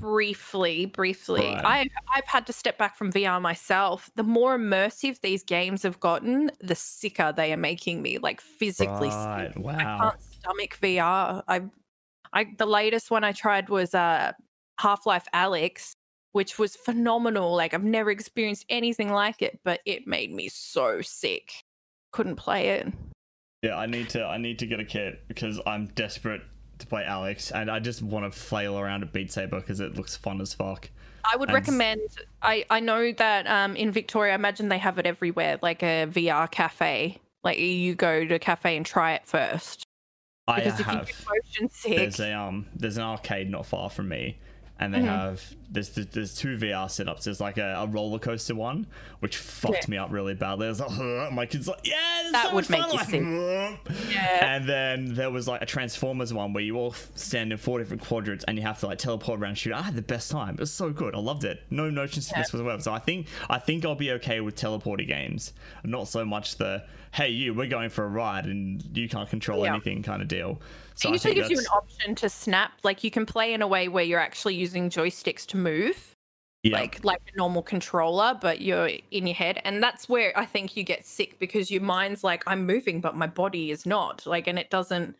briefly, briefly. Right. I've I've had to step back from VR myself. The more immersive these games have gotten, the sicker they are making me, like physically Right, sick. I can't stomach VR. I I the latest one I tried was uh Half-Life Alyx, which was phenomenal. Like I've never experienced anything like it, but it made me so sick. Couldn't play it. Yeah, I need to I need to get a kit because I'm desperate to play Alyx, and I just want to flail around at Beat Saber because it looks fun as fuck. I would And recommend. I I know that um in Victoria, I imagine they have it everywhere, like a VR cafe. Like you go to a cafe and try it first. I Because if you have. motion sick, There's a um there's an arcade not far from me, and they Mhm. have there's there's there's two VR setups. There's like a, a roller coaster one, which fucked Yeah. me up really badly. I was like, my kid's like, yeah, this That so would make fun." you like, sick. Yeah, Yeah. And then there was like a Transformers one where you all stand in four different quadrants and you have to like teleport around and shoot. I had the best time. It was so good. I loved it. No motion sickness whatsoever. So I think I think I'll be okay with teleporty games. Not so much the hey you, we're going for a ride and you can't control Yeah. anything kind of deal. So it usually gives you an option to snap. Like you can play in a way where you're actually using joysticks to move, yeah. like like a normal controller, but you're in your head, and that's where I think you get sick because your mind's like, I'm moving, but my body is not. Like, and it doesn't.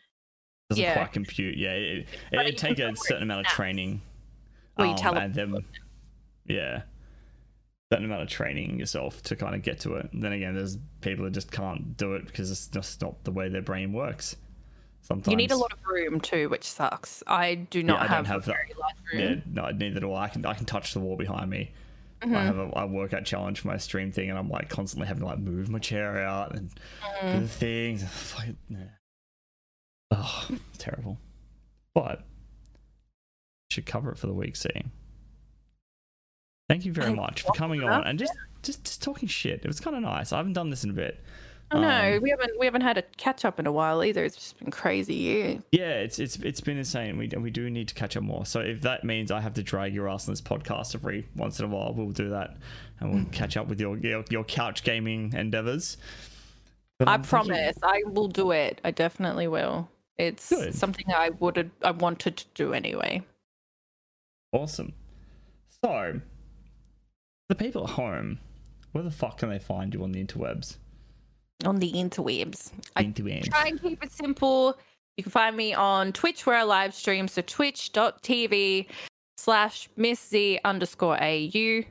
doesn't yeah. quite compute. Yeah, it, it, you take a certain amount of training. Um, and then, yeah, certain amount of training yourself to kind of get to it. then again, there's people that just can't do it because it's just not the way their brain works. Sometimes You need a lot of room too, which sucks. I do not I have, have a that. very large room. Yeah, no, neither do I. I can I can touch the wall behind me. Mm-hmm. I have a, a workout challenge for my stream thing, and I'm like constantly having to like move my chair out and Mm-hmm. do the things. Oh, terrible. But should cover it for the week. See. Thank you very much for coming on and just, just just talking shit. It was kind of nice. I haven't done this in a bit. I know Um, we haven't we haven't had a catch up in a while either. It's just been crazy year. Yeah, it's it's it's been insane. We we do need to catch up more. So if that means I have to drag your ass on this podcast every once in a while, we'll do that, and we'll catch up with your your, your couch gaming endeavors. But, I you. promise I will do it. I definitely will. It's Good. something I would I wanted to do anyway. Awesome. So, the people at home, where the fuck can they find you on the interwebs? On the interwebs. I Interwebs. try and keep it simple. You can find me on Twitch where I live stream. So twitch.tv slash Miss Z underscore AU.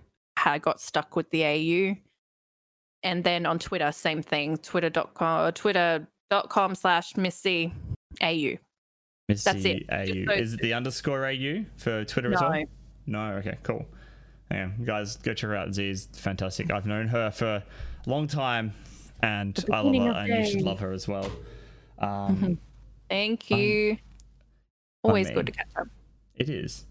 I got stuck with the AU. And then on Twitter, same thing. Twitter.com uh, twitter.com slash Miss Z AU. Missy That's it. AU. Is it the underscore AU for Twitter as well? No. No, okay, cool. Yeah, guys, go check her out. Z is fantastic. I've known her for a long time, and I love her, and you should love her as well. Um, Thank you. Always me. good to catch up. It is.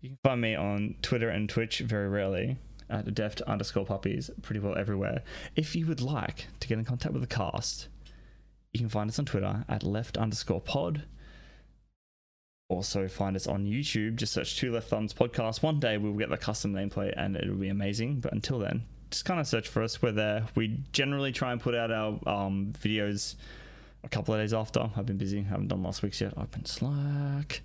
You can find me on Twitter and Twitch very rarely at deft underscore puppies, pretty well everywhere. If you would like to get in contact with the cast, you can find us on Twitter at left underscore pod. Also, find us on YouTube. Just search Two Left Thumbs Podcast. One day we will get the custom nameplate and it'll be amazing. But until then, just kind of search for us. We're there. We generally try and put out our um, videos a couple of days after. I've been busy. haven't done last week's yet. I've been slack.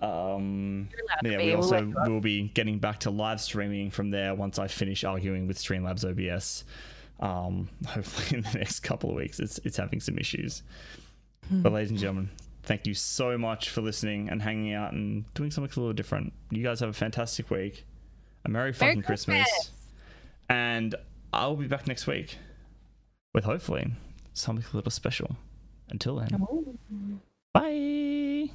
Um, yeah, we also let you up. will be getting back to live streaming from there once I finish arguing with Streamlabs OBS. Um, hopefully in the next couple of weeks. It's it's having some issues. Hmm. But ladies and gentlemen, thank you so much for listening and hanging out and doing something a little different. You guys have a fantastic week. A merry fucking Christmas. Christmas. And I'll be back next week with hopefully something a little special. Until then, bye.